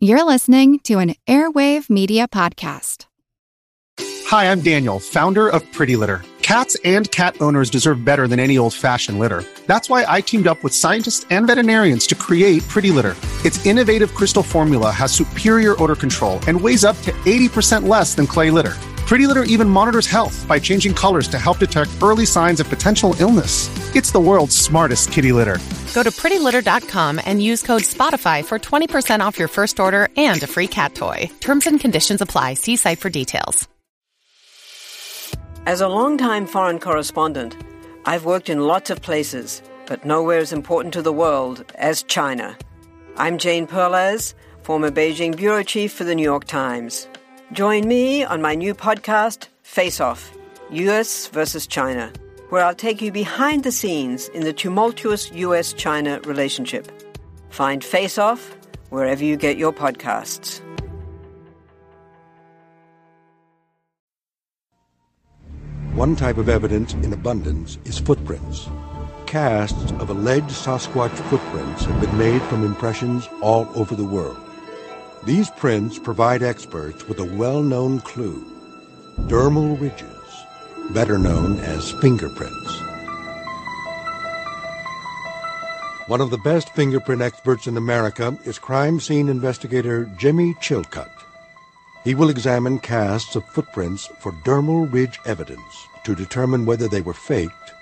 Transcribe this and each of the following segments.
You're listening to an Airwave Media Podcast. Hi, I'm Daniel, founder of Pretty Litter. Cats and cat owners deserve better than any old fashioned litter. That's why I teamed up with scientists and veterinarians to create Pretty Litter. Its innovative crystal formula has superior odor control and weighs up to 80% less than clay litter. Pretty Litter even monitors health by changing colors to help detect early signs of potential illness. It's the world's smartest kitty litter. Go to prettylitter.com and use code SPOTIFY for 20% off your first order and a free cat toy. Terms and conditions apply. See site for details. As a longtime foreign correspondent, I've worked in lots of places, but nowhere as important to the world as China. I'm Jane Perlez, former Beijing bureau chief for the New York Times. Join me on my new podcast, Face Off US versus China, where I'll take you behind the scenes in the tumultuous US China relationship. Find Face Off wherever you get your podcasts. One type of evidence in abundance is footprints. Casts of alleged Sasquatch footprints have been made from impressions all over the world. These prints provide experts with a well-known clue, dermal ridges, better known as fingerprints. One of the best fingerprint experts in America is crime scene investigator Jimmy Chilcutt. He will examine casts of footprints for dermal ridge evidence to determine whether they were faked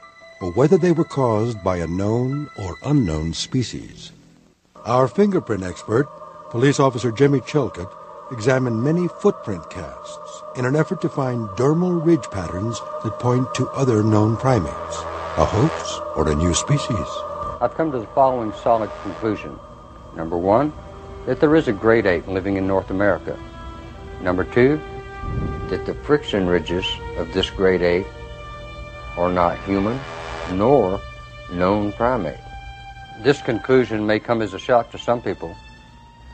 or whether they were caused by a known or unknown species. Our fingerprint expert, police officer Jimmy Chilcutt, examined many footprint casts in an effort to find dermal ridge patterns that point to other known primates, a hoax or a new species. I've come to the following solid conclusion. Number one, that there is a great ape living in North America. Number two, that the friction ridges of this great ape are not human nor known primate. This conclusion may come as a shock to some people,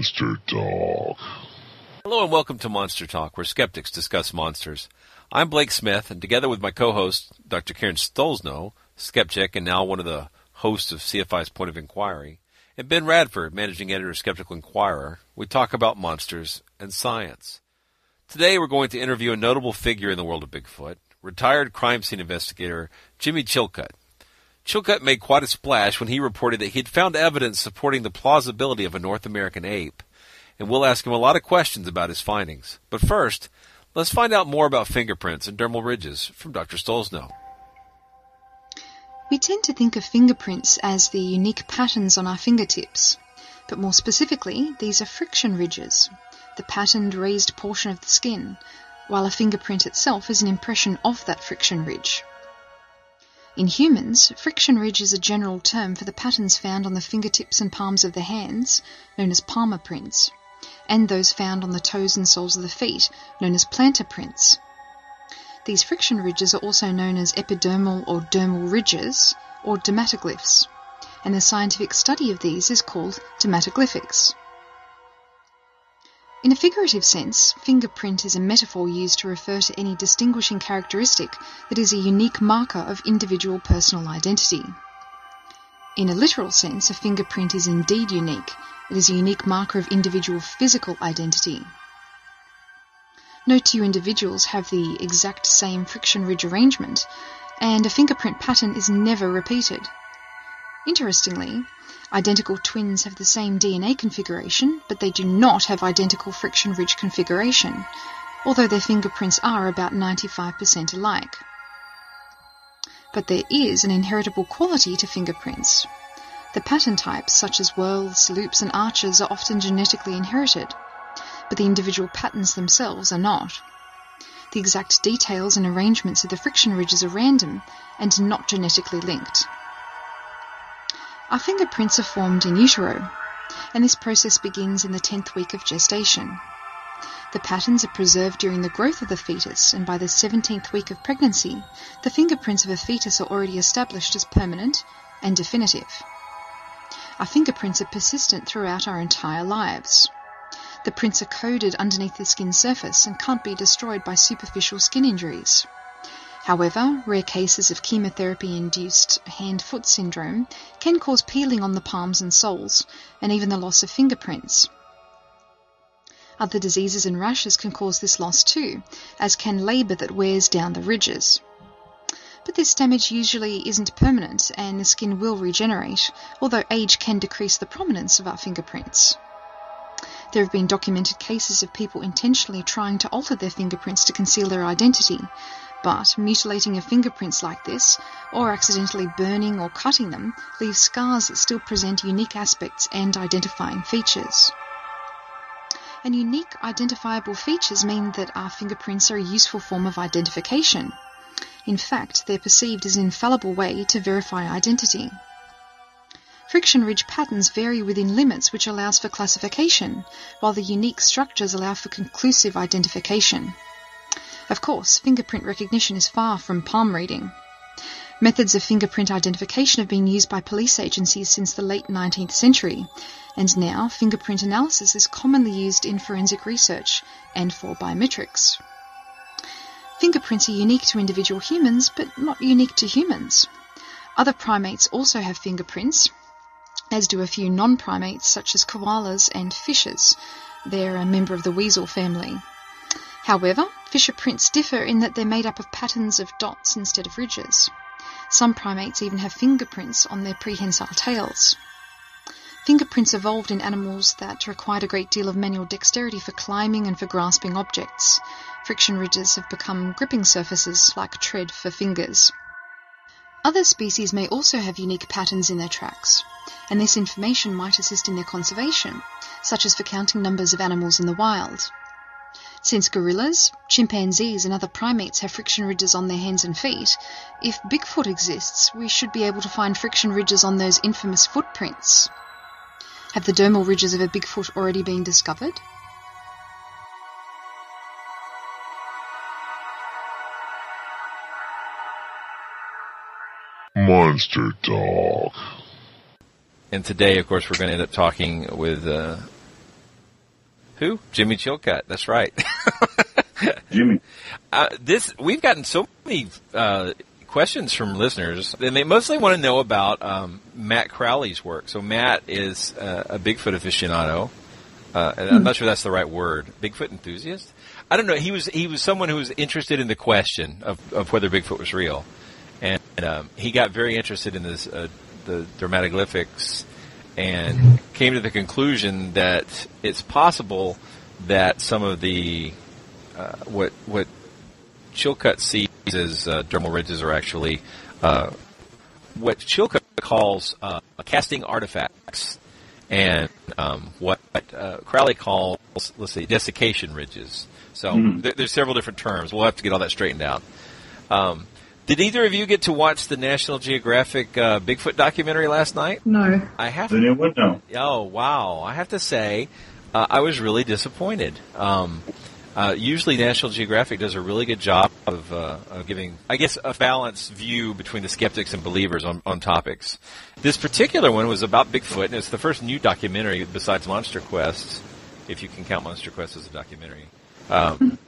Monster Talk. Hello and welcome to Monster Talk, where skeptics discuss monsters. I'm Blake Smith, and together with my co-host, Dr. Karen Stollznow, skeptic and now one of the hosts of CFI's Point of Inquiry, and Ben Radford, managing editor of Skeptical Inquirer, we talk about monsters and science. Today we're going to interview a notable figure in the world of Bigfoot, retired crime scene investigator Jimmy Chilcutt. Chilcutt made quite a splash when he reported that he'd found evidence supporting the plausibility of a North American ape, and we'll ask him a lot of questions about his findings. But first, let's find out more about fingerprints and dermal ridges from Dr. Stollznow. We tend to think of fingerprints as the unique patterns on our fingertips, but more specifically, these are friction ridges, the patterned raised portion of the skin, while a fingerprint itself is an impression of that friction ridge. In humans, friction ridge is a general term for the patterns found on the fingertips and palms of the hands, known as palmar prints, and those found on the toes and soles of the feet, known as plantar prints. These friction ridges are also known as epidermal or dermal ridges, or dermatoglyphs, and the scientific study of these is called dermatoglyphics. In a figurative sense, fingerprint is a metaphor used to refer to any distinguishing characteristic that is a unique marker of individual personal identity. In a literal sense, a fingerprint is indeed unique. It is a unique marker of individual physical identity. No two individuals have the exact same friction ridge arrangement, and a fingerprint pattern is never repeated. Interestingly, identical twins have the same DNA configuration, but they do not have identical friction ridge configuration, although their fingerprints are about 95% alike. But there is an inheritable quality to fingerprints. The pattern types, such as whorls, loops, and arches, are often genetically inherited. but the individual patterns themselves are not. The exact details and arrangements of the friction ridges are random and not genetically linked. Our fingerprints are formed in utero, and this process begins in the 10th week of gestation. The patterns are preserved during the growth of the fetus, and by the 17th week of pregnancy, the fingerprints of a fetus are already established as permanent and definitive. Our fingerprints are persistent throughout our entire lives. The prints are coded underneath the skin surface and can't be destroyed by superficial skin injuries. However, rare cases of chemotherapy induced hand foot syndrome can cause peeling on the palms and soles, and even the loss of fingerprints. Other diseases and rashes can cause this loss too, as can labour that wears down the ridges. But this damage usually isn't permanent and the skin will regenerate, although age can decrease the prominence of our fingerprints. There have been documented cases of people intentionally trying to alter their fingerprints to conceal their identity, but mutilating of fingerprints like this, or accidentally burning or cutting them, leaves scars that still present unique aspects and identifying features. And unique identifiable features mean that our fingerprints are a useful form of identification. In fact, they're perceived as an infallible way to verify identity. Friction ridge patterns vary within limits which allows for classification, while the unique structures allow for conclusive identification. Of course, fingerprint recognition is far from palm reading. Methods of fingerprint identification have been used by police agencies since the late 19th century, and now fingerprint analysis is commonly used in forensic research and for biometrics. Fingerprints are unique to individual humans, but not unique to humans. Other primates also have fingerprints, as do a few non-primates such as koalas and fishers. They're a member of the weasel family. However, fisher prints differ in that they're made up of patterns of dots instead of ridges. Some primates even have fingerprints on their prehensile tails. Fingerprints evolved in animals that required a great deal of manual dexterity for climbing and for grasping objects. Friction ridges have become gripping surfaces like tread for fingers. Other species may also have unique patterns in their tracks, and this information might assist in their conservation, such as for counting numbers of animals in the wild. Since gorillas, chimpanzees, and other primates have friction ridges on their hands and feet, if Bigfoot exists, we should be able to find friction ridges on those infamous footprints. Have the dermal ridges of a Bigfoot already been discovered? Monster Talk. And today, of course, we're going to end up talking with uh, who? Jimmy Chilcutt. That's right. Jimmy. Uh, this we've gotten so many uh, questions from listeners, and they mostly want to know about um, Matt Crowley's work. So Matt is uh, a Bigfoot aficionado. Uh, and I'm not sure that's the right word. Bigfoot enthusiast. I don't know. He was he was someone who was interested in the question of, of whether Bigfoot was real, and um, he got very interested in this uh, the dermatoglyphics and came to the conclusion that it's possible that some of the uh, what what Chilcutt sees as uh, dermal ridges are actually uh, what Chilcutt calls uh, casting artifacts, and um, what uh, Crowley calls let's see desiccation ridges. So Mhm. there, there's several different terms. We'll have to get all that straightened out. Um, did either of you get to watch the National Geographic uh, Bigfoot documentary last night? No. I have. Then it would know. Oh wow! I have to say, uh, I was really disappointed. Um, uh, usually, National Geographic does a really good job of, uh, of giving, I guess, a balanced view between the skeptics and believers on, on topics. This particular one was about Bigfoot, and it's the first new documentary besides Monster Quest, if you can count Monster Quest as a documentary. Um,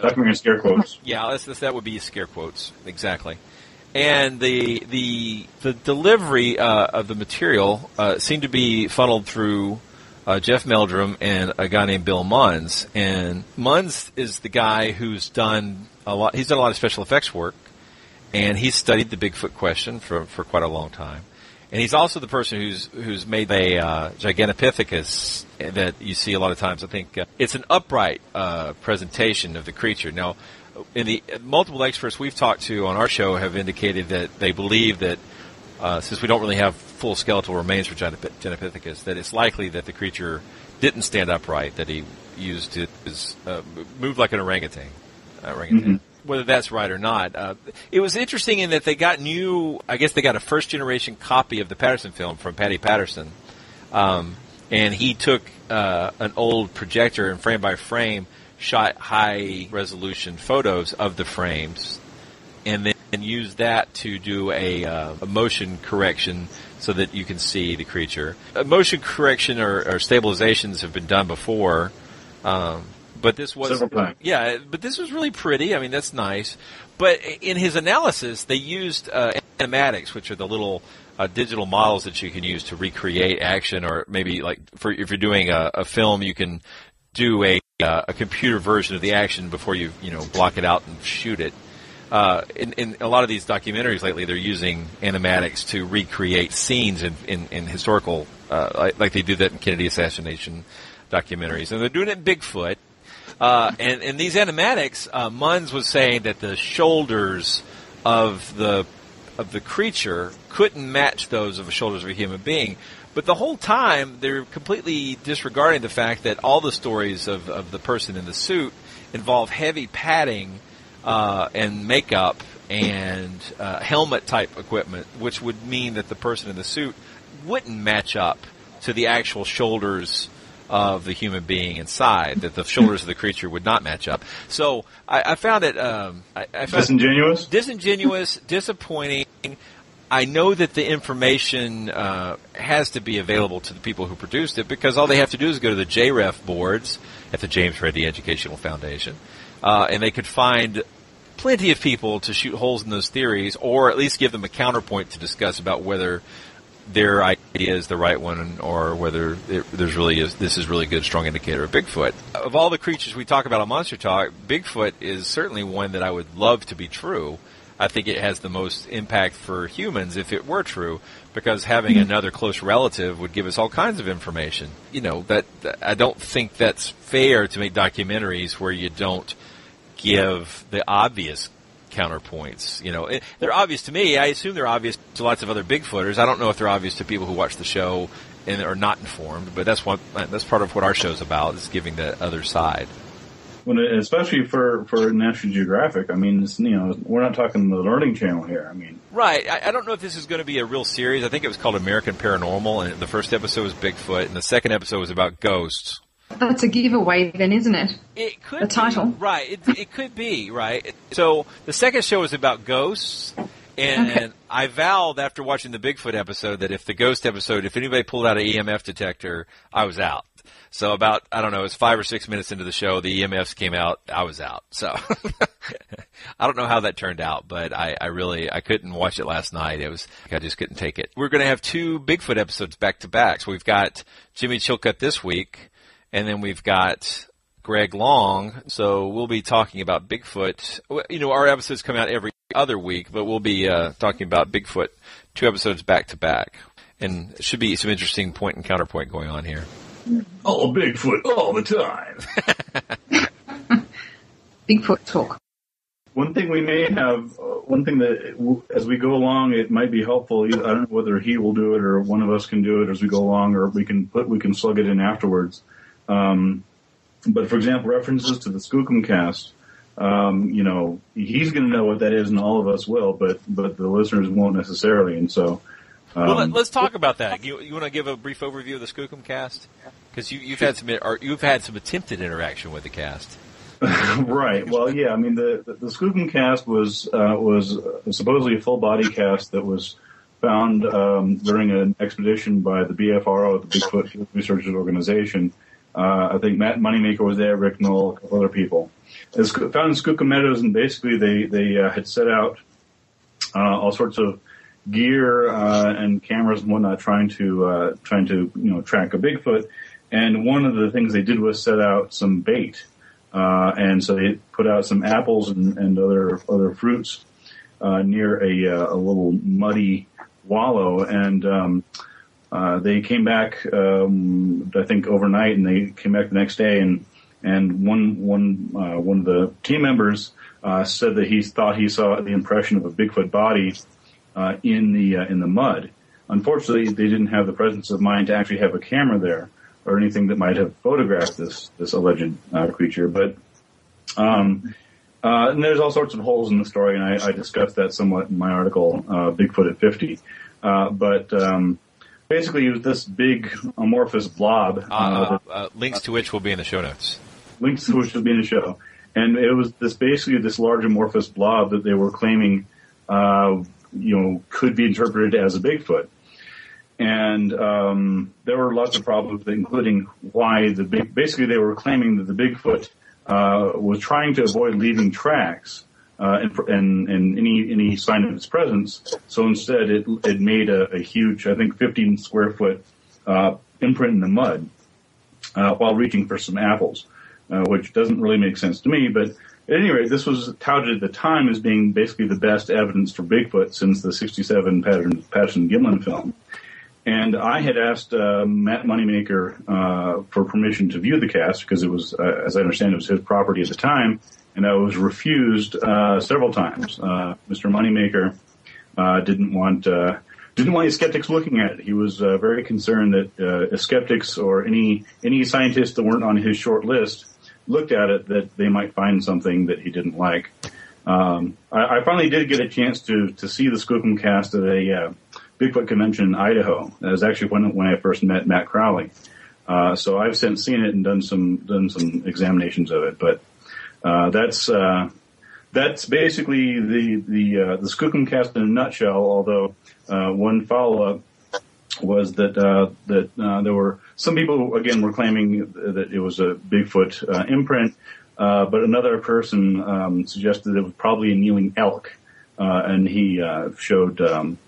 Documentary scare quotes. yeah, that's, that's, that would be scare quotes exactly. And the the the delivery uh, of the material uh, seemed to be funneled through uh, Jeff Meldrum and a guy named Bill Munns. And Munns is the guy who's done a lot. He's done a lot of special effects work, and he's studied the Bigfoot question for for quite a long time. And he's also the person who's who's made a uh, Gigantopithecus that you see a lot of times. I think uh, it's an upright uh, presentation of the creature. Now, in the multiple experts we've talked to on our show have indicated that they believe that uh, since we don't really have full skeletal remains for Gigantopithecus, that it's likely that the creature didn't stand upright, that he used his uh, moved like an orangutan. Uh, orangutan. Mm-hmm. Whether that's right or not, uh, it was interesting in that they got new. I guess they got a first generation copy of the Patterson film from Patty Patterson, um, and he took uh, an old projector and frame by frame shot high resolution photos of the frames, and then used that to do a, uh, a motion correction so that you can see the creature. A motion correction or, or, stabilizations have been done before, um, but this was yeah, but this was really pretty. I mean, that's nice. But in his analysis, they used uh, animatics, which are the little uh, digital models that you can use to recreate action, or maybe like for if you're doing a, a film, you can do a uh, a computer version of the action before you you know block it out and shoot it. Uh, in, in, a lot of these documentaries lately, they're using animatics to recreate scenes in, in, in historical, uh, like, like, they do that in Kennedy assassination documentaries, and they're doing it in Bigfoot. Uh, and, and these animatics, uh, Munns was saying that the shoulders of the of the creature couldn't match those of the shoulders of a human being. But the whole time, they're completely disregarding the fact that all the stories of, of the person in the suit involve heavy padding uh, and makeup and uh, helmet type equipment, which would mean that the person in the suit wouldn't match up to the actual shoulders of the human being inside. That the shoulders of the creature would not match up. So I, I found it um, I, I found disingenuous, disingenuous, disappointing. I know that the information uh, has to be available to the people who produced it because all they have to do is go to the JREF boards at the James Randi Educational Foundation, uh, and they could find plenty of people to shoot holes in those theories, or at least give them a counterpoint to discuss about whether their idea is the right one, or whether it, there's really is, this is really a good, strong indicator of Bigfoot. Of all the creatures we talk about on Monster Talk, Bigfoot is certainly one that I would love to be true. I think it has the most impact for humans if it were true, because having mm-hmm. another close relative would give us all kinds of information. You know that I don't think that's fair to make documentaries where you don't give the obvious counterpoints. You know, they're obvious to me. I assume they're obvious to lots of other Bigfooters. I don't know if they're obvious to people who watch the show and are not informed. But that's what that's part of what our show's about is giving the other side. When it, especially for for National Geographic, I mean, you know, we're not talking the Learning Channel here. I mean, right? I, I don't know if this is going to be a real series. I think it was called American Paranormal, and the first episode was Bigfoot, and the second episode was about ghosts. That's a giveaway, then, isn't it? It could the title, be, right? It, it could be right. So the second show is about ghosts, and, okay. I vowed after watching the Bigfoot episode that if the ghost episode, if anybody pulled out an EMF detector, I was out. So about I don't know, it was five or six minutes into the show, the EMFs came out. I was out. So I don't know how that turned out, but I, I really I couldn't watch it last night. It was I just couldn't take it. We're going to have two Bigfoot episodes back to back. So we've got Jimmy Chilcutt this week and then we've got Greg Long. So we'll be talking about Bigfoot. You know, our episodes come out every other week, but we'll be uh, talking about Bigfoot two episodes back to back. And it should be some interesting point and counterpoint going on here. Oh, Bigfoot all the time. Bigfoot talk. One thing we may have, uh, one thing that as we go along, it might be helpful. I don't know whether he will do it or one of us can do it as we go along, or we can put we can slug it in afterwards. Um, but for example, references to the Skookum cast, um, you know, he's going to know what that is, and all of us will, but but the listeners won't necessarily. And so, um, well, let, us talk about that. You, you want to give a brief overview of the Skookum cast because you, have had some or you've had some attempted interaction with the cast. right. Well, yeah. I mean, the the, the Skookum cast was uh, was supposedly a full body cast that was found um, during an expedition by the BFRO, the Bigfoot Researchers Organization. Uh, I think Matt Moneymaker was there, Rick Noll, a couple other people. It's found in Skookum Meadows, and basically they they uh, had set out uh, all sorts of gear uh, and cameras and whatnot, trying to uh, trying to you know track a Bigfoot. And one of the things they did was set out some bait, and so they put out some apples and, and other other fruits near a, a little muddy wallow, and um, uh, they came back, um, I think overnight, and they came back the next day, and and one one uh, one of the team members uh, said that he thought he saw the impression of a Bigfoot body uh, in the uh, in the mud. Unfortunately, they didn't have the presence of mind to actually have a camera there. or anything that might have photographed this this alleged creature. But um, and there's all sorts of holes in the story, and I, I discussed that somewhat in my article, Bigfoot at 50. Uh, but um, basically, it was this big amorphous blob. Uh, uh, links to which will be in the show notes. Links to which will be in the show. And it was this basically this large amorphous blob that they were claiming, uh, you know, could be interpreted as a Bigfoot. And um, there were lots of problems, including why the big. Basically, they were claiming that the Bigfoot uh, was trying to avoid leaving tracks uh, and, and, any any sign of its presence. So instead, it it made a, a huge, I think, 15 square foot uh, imprint in the mud uh, while reaching for some apples, uh, which doesn't really make sense to me. But at any rate, this was touted at the time as being basically the best evidence for Bigfoot since the '67 Patterson Gimlin film. And I had asked uh, Matt Moneymaker uh, for permission to view the cast because it was, as I understand, it was his property at the time, and I was refused uh, several times. Uh, Mr. Moneymaker uh, didn't want didn't want any skeptics looking at it. He was very concerned that skeptics or any any scientists that weren't on his short list looked at it that they might find something that he didn't like. Um, I, I, finally did get a chance to to see the Skookum cast at a Bigfoot convention in Idaho. That was actually when when I first met Matt Crowley. Uh, so I've since seen it and done some done some examinations of it. But uh, that's uh, that's basically the the uh, the Skookum cast in a nutshell. Although uh, one follow up was that uh, that there were some people again were claiming that it was a Bigfoot imprint, but another person um, suggested it was probably a kneeling elk, and he showed um,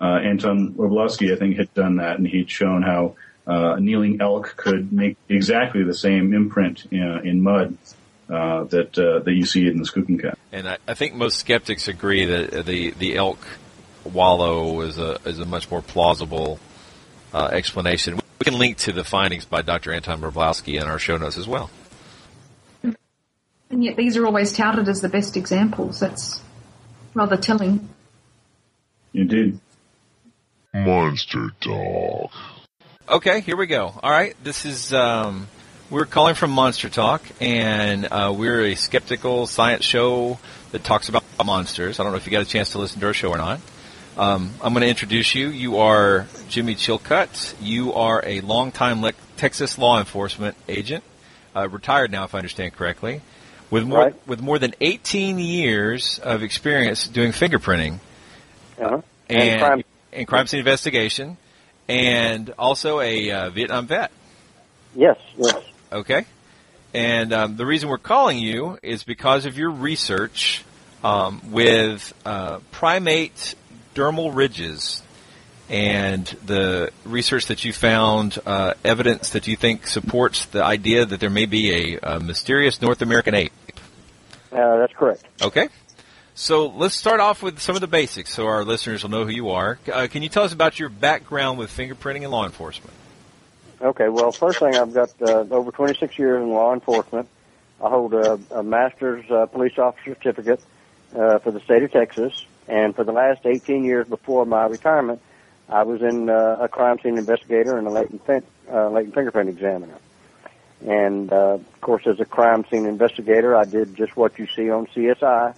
Anton Wroblewski, I think, had done that, and he'd shown how a kneeling elk could make exactly the same imprint in, in mud uh, that uh, that you see in the Skookum cast. And I, I, think most skeptics agree that the the elk wallow is a is a much more plausible uh, explanation. We can link to the findings by Dr. Anton Wroblewski in our show notes as well. And yet, these are always touted as the best examples. That's rather telling. Indeed. Monster Talk. Okay, here we go. All right, this is um, we're calling from Monster Talk, and uh, we're a skeptical science show that talks about monsters. I don't know if you got a chance to listen to our show or not. Um, I'm going to introduce you. You are Jimmy Chilcutt. You are a longtime le- Texas law enforcement agent, uh, retired now, if I understand correctly, with more right. with more than 18 years of experience doing fingerprinting. Uh-huh. And, and crime and crime scene investigation, and also a uh, Vietnam vet. Yes, yes. Okay. And um, the reason we're calling you is because of your research um, with uh, primate dermal ridges and the research that you found, uh, evidence that you think supports the idea that there may be a, a mysterious North American ape. Uh, that's correct. Okay. So let's start off with some of the basics so our listeners will know who you are. Uh, can you tell us about your background with fingerprinting and law enforcement? Okay, well, first thing, I've got uh, over 26 years in law enforcement. I hold a, a master's uh, police officer certificate uh, for the state of Texas, and for the last 18 years before my retirement, I was in uh, a crime scene investigator and a latent, fin- uh, latent fingerprint examiner. And uh, of course, as a crime scene investigator, I did just what you see on CSI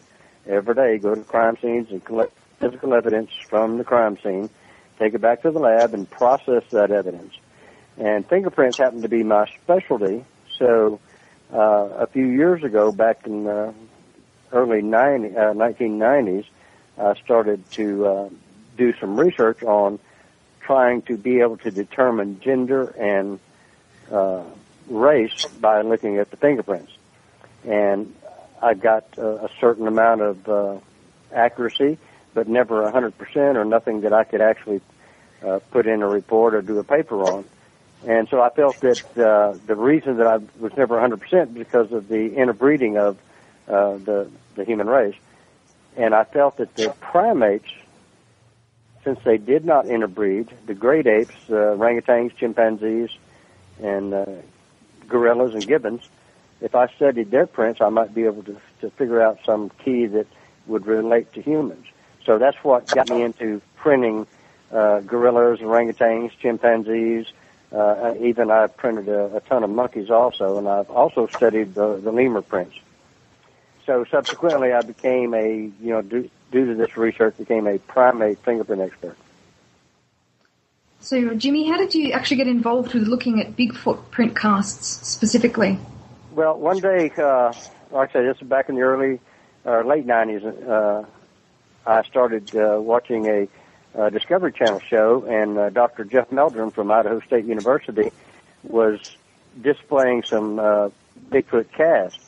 every day, go to crime scenes and collect physical evidence from the crime scene, take it back to the lab, and process that evidence. And fingerprints happen to be my specialty, so uh, a few years ago, back in the early 90, uh, 1990s, I started to uh, do some research on trying to be able to determine gender and uh, race by looking at the fingerprints. And I got a certain amount of uh, accuracy, but never 100% or nothing that I could actually uh, put in a report or do a paper on. And so I felt that uh, the reason that I was never 100% because of the interbreeding of uh, the, the human race. And I felt that the primates, since they did not interbreed, the great apes, uh, orangutans, chimpanzees, and uh, gorillas and gibbons, if I studied their prints, I might be able to, to figure out some key that would relate to humans. So that's what got me into printing uh, gorillas, orangutans, chimpanzees, Uh, even I printed a, a ton of monkeys also, and I've also studied the, the lemur prints. So subsequently, I became a, you know, due, due to this research, became a primate fingerprint expert. So, Jimmy, how did you actually get involved with looking at Bigfoot print casts specifically? Well, one day, uh, like I said, this is back in the early or late 90s, uh, I started uh, watching a uh, Discovery Channel show, and uh, Dr. Jeff Meldrum from Idaho State University was displaying some uh, Bigfoot casts.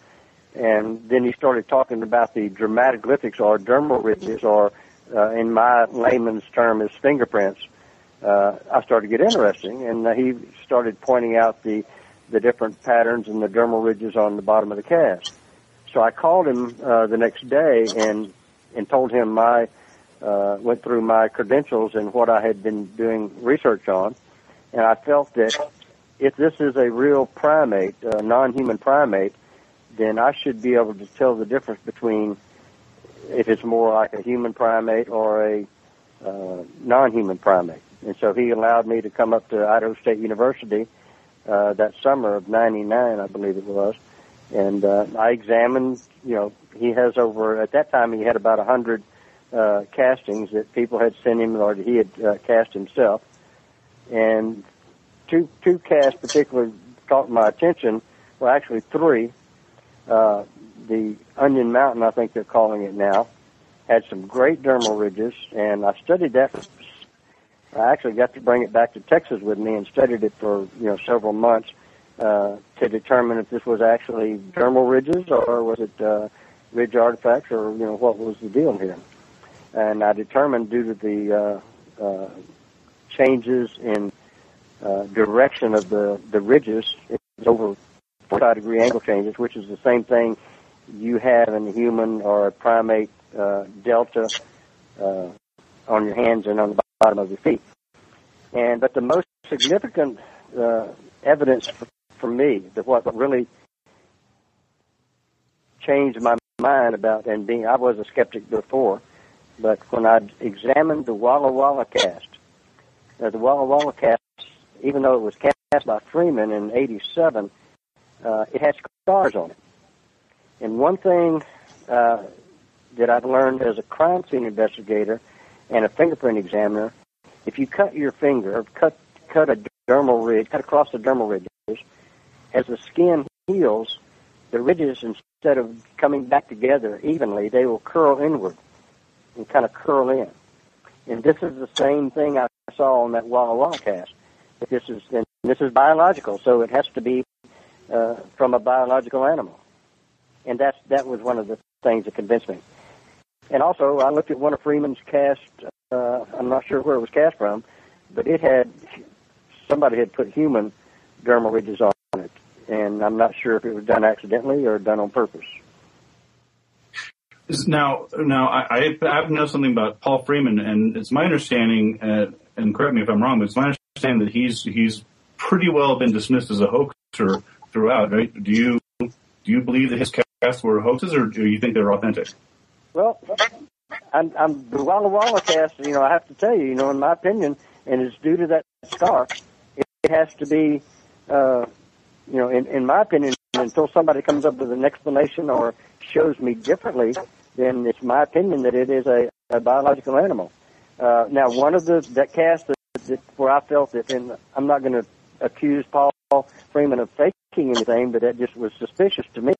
And then he started talking about the dermatoglyphics or dermal ridges, or uh, in my layman's term, is fingerprints. Uh, I started to get interesting, and uh, he started pointing out the the different patterns and the dermal ridges on the bottom of the cast. So I called him uh, the next day and and told him my uh, went through my credentials and what I had been doing research on, and I felt that if this is a real primate, a non-human primate, then I should be able to tell the difference between if it's more like a human primate or a uh, non-human primate. And so he allowed me to come up to Idaho State University uh, that summer of '99, I believe it was, and uh, I examined. You know, he has over at that time he had about a hundred uh, castings that people had sent him or that he had uh, cast himself, and two two casts particularly caught my attention. Well, actually three. Uh, the Onion Mountain, I think they're calling it now, had some great dermal ridges, and I studied that. I actually got to bring it back to Texas with me and studied it for you know several months uh, to determine if this was actually dermal ridges or was it uh, ridge artifacts or you know what was the deal here. And I determined due to the uh, uh, changes in uh, direction of the the ridges, it's over 45 degree angle changes, which is the same thing you have in a human or a primate uh, delta uh, on your hands and on the bottom of your feet. And but the most significant uh, evidence for, for me that what really changed my mind about and being I was a skeptic before, but when I examined the Walla Walla cast, uh, the Walla Walla cast, even though it was cast by Freeman in '87, uh, it had scars on it. And one thing uh, that I've learned as a crime scene investigator and a fingerprint examiner, if you cut your finger, cut cut a dermal ridge, cut across the dermal ridges, as the skin heals, the ridges instead of coming back together evenly, they will curl inward and kind of curl in. And this is the same thing I saw on that Walla Walla cast. This is and this is biological, so it has to be uh, from a biological animal. And that's that was one of the things that convinced me. And also, I looked at one of Freeman's cast. Uh, I'm not sure where it was cast from, but it had somebody had put human dermal ridges on it, and I'm not sure if it was done accidentally or done on purpose. Now, now I, I know something about Paul Freeman, and it's my understanding, uh, and correct me if I'm wrong, but it's my understanding that he's he's pretty well been dismissed as a hoaxer throughout. Right? Do you do you believe that his casts were hoaxes, or do you think they're authentic? Well, I'm, I'm the Walla Walla cast. You know, I have to tell you, you know, in my opinion, and it's due to that scar. It, it has to be, uh, you know, in, in my opinion, until somebody comes up with an explanation or shows me differently, then it's my opinion that it is a, a biological animal. Uh, now, one of the that cast that, that where I felt it, and I'm not going to accuse Paul Freeman of faking anything, but that just was suspicious to me.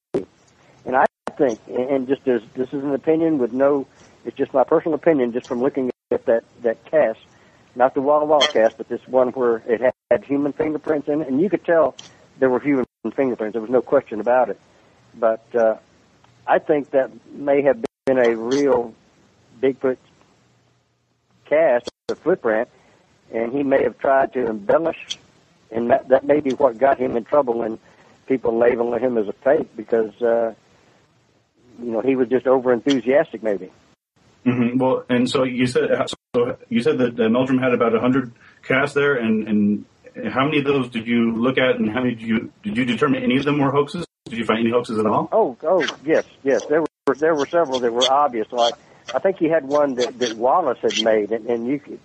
And I think, and just as this is an opinion with no, it's just my personal opinion, just from looking at that that cast, not the Walla Walla cast, but this one where it had, had human fingerprints in it, and you could tell there were human fingerprints. There was no question about it. But uh, I think that may have been a real Bigfoot cast, a footprint, and he may have tried to embellish, and that, that may be what got him in trouble when people label him as a fake because uh, you know he was just over enthusiastic, maybe. Mm-hmm. Well, and so you said so you said that uh, Meldrum had about a hundred casts there, and and how many of those did you look at, and how many did you did you determine any of them were hoaxes? Did you find any hoaxes at all? Oh, oh, yes, yes. There were there were several that were obvious. Like I think he had one that, that Wallace had made, and, and you could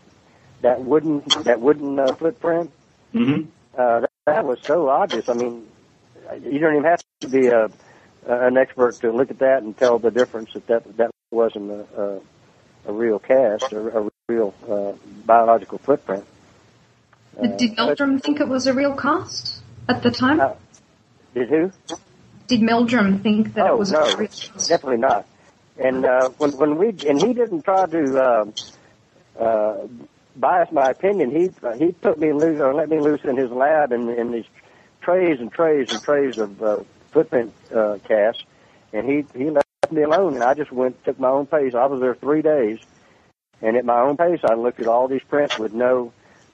that wooden that wooden uh, footprint. Mm-hmm. uh, that, that was so obvious. I mean, you don't even have to be a an expert to look at that and tell the difference that that, that wasn't a, a, a real cast or a real uh, biological footprint. Uh, did Meldrum think it was a real cast at the time? Uh, did who? Did Meldrum think that oh, it was no, a? Definitely not. And uh, when when we and he didn't try to uh, uh, bias my opinion. He uh, he put me loose or let me loose in his lab in in these trays and trays and trays of uh, footprint uh, casts, and he he left me alone. And I just went took my own pace. I was there three days, and at my own pace, I looked at all these prints with no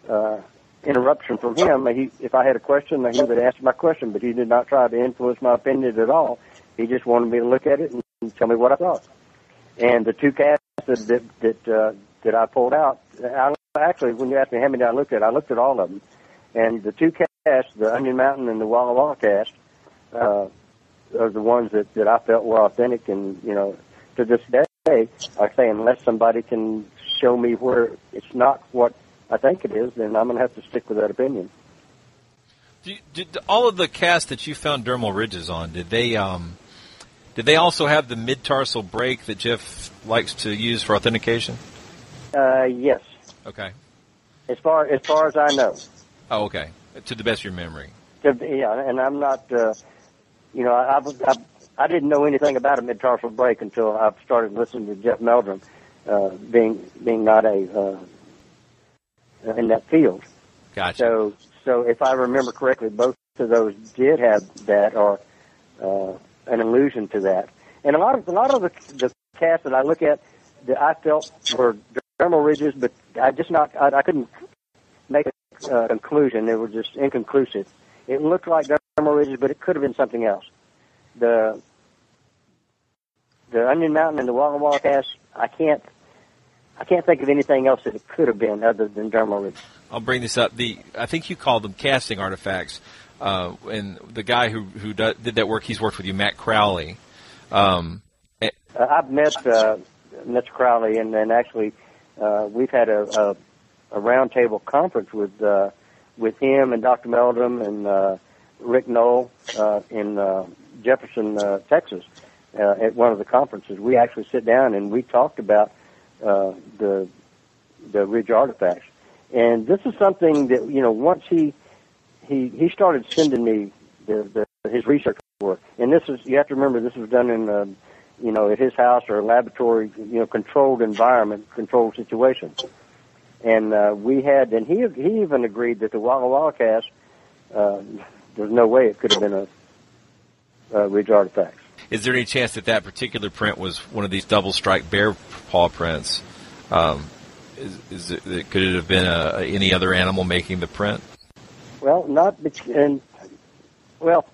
uh, interruption from him. He, if I had a question, he would answer my question, but he did not try to influence my opinion at all. He just wanted me to look at it and tell me what I thought. And the two casts that that uh, that I pulled out, I, actually, when you asked me how many I looked at, I looked at all of them. And the two casts, the Onion Mountain and the Walla Walla cast, uh, are the ones that, that I felt were authentic. And, you know, to this day, I say, unless somebody can show me where it's not what I think it is, then I'm going to have to stick with that opinion. Did, did all of the casts that you found dermal ridges on, did they um, did they also have the mid tarsal break that Jeff likes to use for authentication? Uh, yes. Okay. As far as far as I know. Oh, okay. To the best of your memory. To, yeah, and I'm not. Uh, you know, I, I I didn't know anything about a mid-tarsal break until I started listening to Jeff Meldrum, uh, being being not a uh, in that field. Gotcha. So so if I remember correctly, both of those did have that or uh, an allusion to that. And a lot of a lot of the, the casts that I look at that I felt were dermal ridges, but I just not I, I couldn't make a uh, conclusion. They were just inconclusive. It looked like dermal ridges, but it could have been something else. The the Onion Mountain and the Walla Walla cast, I can't I can't think of anything else that it could have been other than dermal ridges. I'll bring this up. The I think you called them casting artifacts, uh, and the guy who who do, did that work, he's worked with you, Matt Crowley. Um, uh, I've met uh, Mr. Crowley, and, and actually uh, we've had a, a, a roundtable conference with uh, with him and Dr. Meldrum and uh, Rick Noll uh, in uh, Jefferson, uh, Texas, uh, at one of the conferences. We actually sit down and we talked about uh, the the ridge artifacts. And this is something that you know once he he he started sending me the, the his research work, and this is you have to remember this was done in uh, you know at his house or a laboratory you know controlled environment, controlled situation. And uh, we had, and he he even agreed that the Walla Walla cast, uh, there's no way it could have been a, a ridge artifact. Is there any chance that that particular print was one of these double strike bear paw prints? Um, is, is it, could it have been a, any other animal making the print? Well, not and well,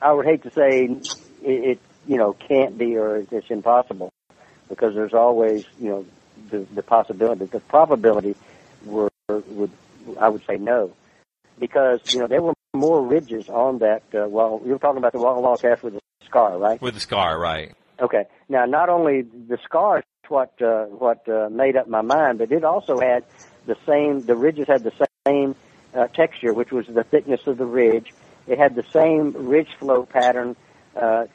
I would hate to say it, it you know can't be or it's impossible because there's always you know the, the possibility, the probability were would I would say no because you know there were more ridges on that. Uh, well, you were talking about the Walla Walla cast with the scar, right? With the scar, right? Okay. Now, not only the scar is what uh, what uh, made up my mind, but it also had the same. The ridges had the same uh, texture, which was the thickness of the ridge. It had the same ridge flow pattern, uh,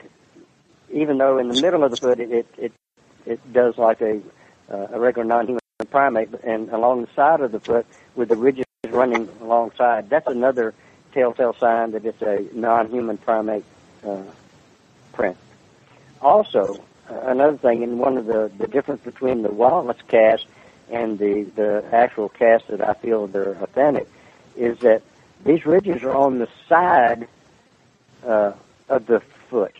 even though in the middle of the foot it it it, it does like a uh, a regular non-human primate, and along the side of the foot with the ridges running alongside. That's another telltale sign that it's a non-human primate uh, print. Also, uh, another thing, and one of the, the difference between the Wallace cast and the, the actual cast that I feel they're authentic is that these ridges are on the side uh, of the foot.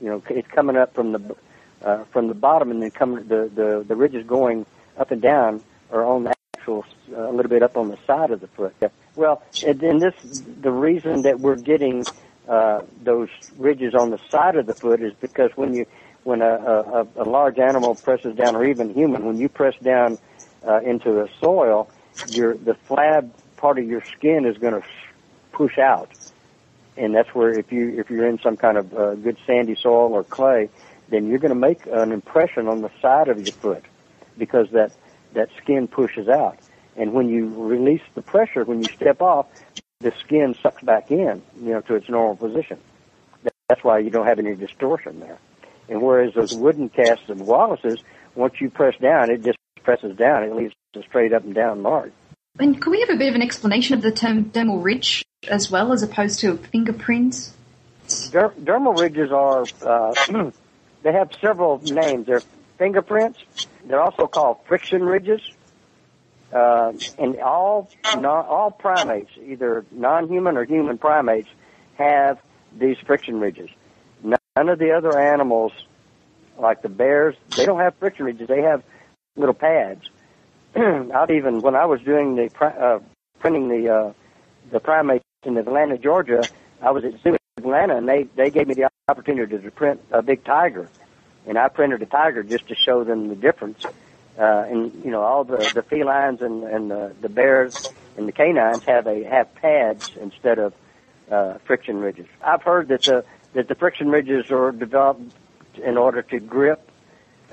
You know, it's coming up from the uh, from the bottom, and then coming the, the the ridges going up and down are on the actual uh, a little bit up on the side of the foot. Well, and, and this the reason that we're getting uh, those ridges on the side of the foot is because when you when a, a, a large animal presses down, or even human, when you press down uh, into the soil, your the flab part of your skin is going to push out, and that's where if you if you're in some kind of uh, good sandy soil or clay, then you're going to make an impression on the side of your foot because that that skin pushes out. and when you release the pressure, when you step off, the skin sucks back in, you know, to its normal position. That's why you don't have any distortion there. And whereas those wooden casts of Wallace's, once you press down, it just presses down. It leaves a straight up and down mark. And could we have a bit of an explanation of the term dermal ridge as well, as opposed to fingerprints? Der- dermal ridges are, uh, they have several names. They're fingerprints. They're also called friction ridges. Uh, and all non, all primates, either non-human or human primates, have these friction ridges. None of the other animals, like the bears, they don't have friction ridges. They have little pads. I've even when I was doing the uh, printing the uh, the primates in Atlanta, Georgia, I was at Zoo Atlanta, and they they gave me the opportunity to print a big tiger, and I printed a tiger just to show them the difference. Uh, and you know, all the the felines and and the, the bears and the canines have a have pads instead of uh, friction ridges. I've heard that the that the friction ridges are developed in order to grip.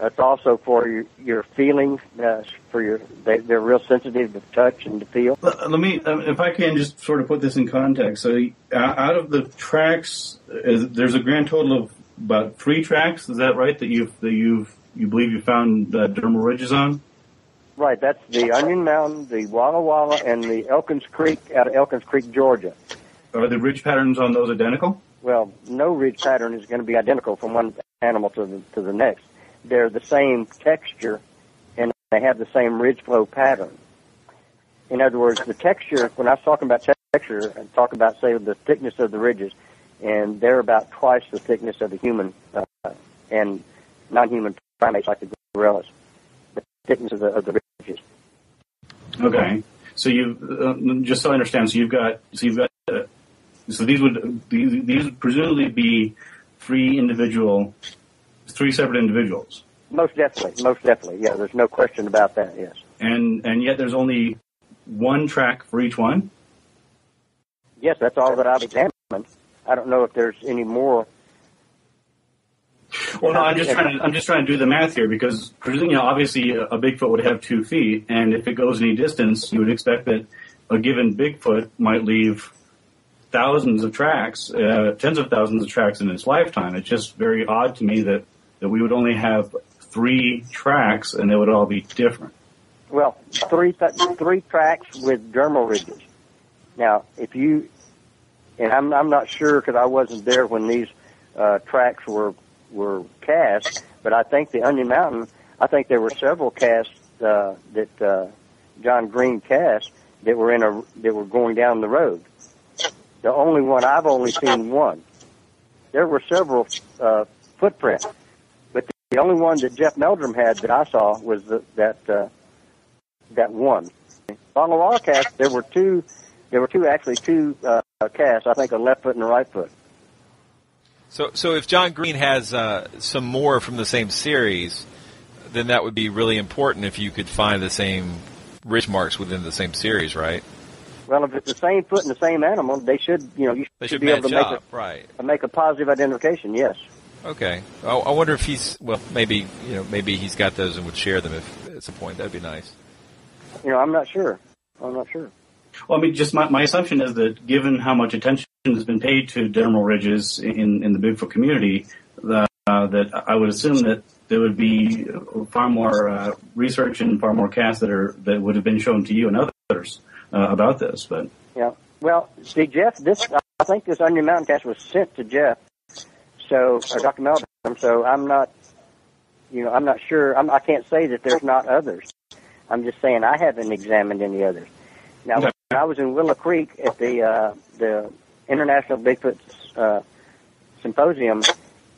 It's also for your, your feeling, uh, for your they, they're real sensitive to touch and to feel. Let me, um, if I can, just sort of put this in context. So, uh, out of the tracks, there's a grand total of about three tracks. Is that right? That you've that you've you believe you found uh, dermal ridges on? Right. That's the Onion Mountain, the Walla Walla, and the Elkins Creek out of Elkins Creek, Georgia. Are the ridge patterns on those identical? Well, no ridge pattern is going to be identical from one animal to the to the next. They're the same texture, and they have the same ridge flow pattern. In other words, the texture. When I was talking about texture, I talk about say the thickness of the ridges, and they're about twice the thickness of the human uh, and non-human primates like the gorillas. The thickness of the, of the ridges. Okay. So you uh, just so I understand. So you've got so you've got uh, so these would these, these would presumably be three individual, three separate individuals. Most definitely, most definitely. Yeah, there's no question about that. Yes. And and yet there's only one track for each one. Yes, that's all that I've examined. I don't know if there's any more. Well, no, I'm just trying to I'm just trying to do the math here because you know obviously a Bigfoot would have two feet, and if it goes any distance, you would expect that a given Bigfoot might leave thousands of tracks, uh, tens of thousands of tracks in its lifetime. It's just very odd to me that, that we would only have three tracks and they would all be different. Well, three th- three tracks with dermal ridges. Now, if you and I'm I'm not sure because I wasn't there when these uh, tracks were were cast, but I think the Onion Mountain. I think there were several casts uh, that uh, John Green cast that were in a that were going down the road. The only one I've only seen one. There were several uh, footprints, but the only one that Jeff Meldrum had that I saw was the, that uh, that one. On the cast, there were two. There were two actually two uh, casts. I think a left foot and a right foot. So, so if John Green has uh, some more from the same series, then that would be really important if you could find the same ridge marks within the same series, right? Well, if it's the same foot and the same animal, they should, you know, you should should be able to match make up, right? a make a positive identification. Yes. Okay. I, I wonder if he's well, maybe you know, maybe he's got those and would share them if at some point. That'd be nice. You know, I'm not sure. I'm not sure. Well, I mean, just my, my assumption is that given how much attention has been paid to dermal ridges in, in the Bigfoot community, that, uh, that I would assume that there would be far more uh, research and far more casts that are that would have been shown to you and others uh, about this. But Yeah. Well, see, Jeff, this I think this Onion Mountain cast was sent to Jeff, so or Dr. Meldrum. So I'm not, you know, I'm not sure. I'm, I can't say that there's not others. I'm just saying I haven't examined any others. Now, I was in Willow Creek at the uh, the International Bigfoot uh, Symposium,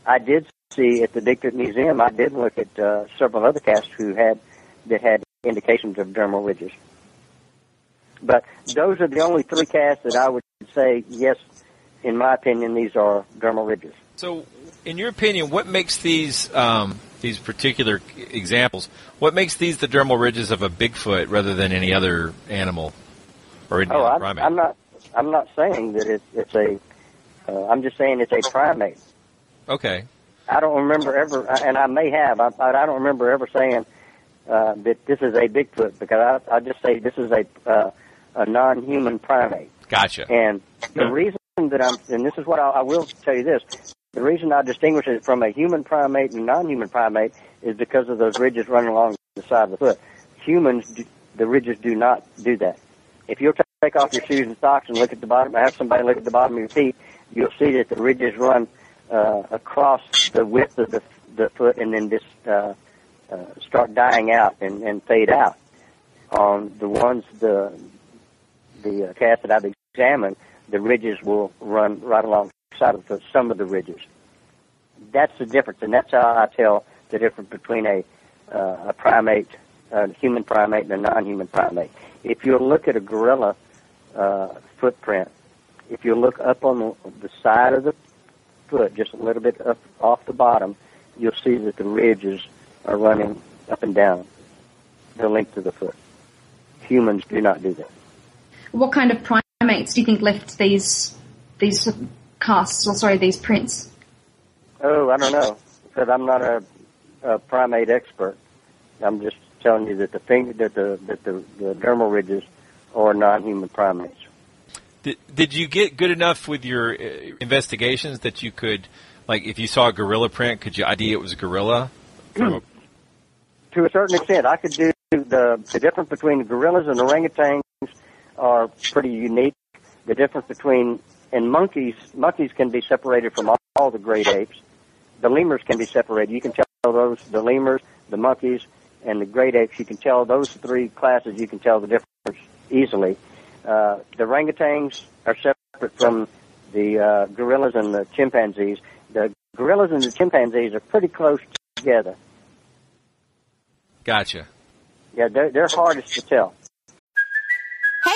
I did see at the Bigfoot Museum. I did look at uh, several other casts who had that had indications of dermal ridges. But those are the only three casts that I would say, yes, in my opinion, these are dermal ridges. So, in your opinion, what makes these um, these particular examples? What makes these the dermal ridges of a Bigfoot rather than any other animal or Oh, I'm, primate? I'm not. I'm not saying that it's, it's a. Uh, I'm just saying it's a primate. Okay. I don't remember ever, and I may have, I, I don't remember ever saying uh, that this is a Bigfoot because I, I just say this is a uh, a non-human primate. Gotcha. And the reason that I'm, and this is what I, I will tell you this, the reason I distinguish it from a human primate and non-human primate is because of those ridges running along the side of the foot. Humans, do, the ridges do not do that. If you'll take off your shoes and socks and look at the bottom, have somebody look at the bottom of your feet, you'll see that the ridges run uh, across the width of the, the foot and then just uh, uh, start dying out and, and fade out. On the ones, the the uh, that I've examined, the ridges will run right along the side of the some of the ridges. That's the difference, and that's how I tell the difference between a uh, a primate, a human primate, and a non-human primate. If you look at a gorilla uh, footprint, if you look up on the, the side of the foot, just a little bit up off the bottom, you'll see that the ridges are running up and down the length of the foot. Humans do not do that. What kind of primates do you think left these these casts, or sorry, these prints? Oh, I don't know, because I'm not a, a primate expert. I'm just telling you that the finger, that the that the, the dermal ridges are non-human primates. Did, did you get good enough with your uh, investigations that you could, like, if you saw a gorilla print, could you ID it was a gorilla? To a certain extent, I could do the the difference between the gorillas and orangutans are pretty unique. The difference between and monkeys monkeys can be separated from all, all the great apes. The lemurs can be separated. You can tell those the lemurs, the monkeys, and the great apes. You can tell those three classes. You can tell the difference easily. Uh, the orangutans are separate from the uh, gorillas and the chimpanzees. The gorillas and the chimpanzees are pretty close together. gotcha. Yeah, they're, they're hardest to tell.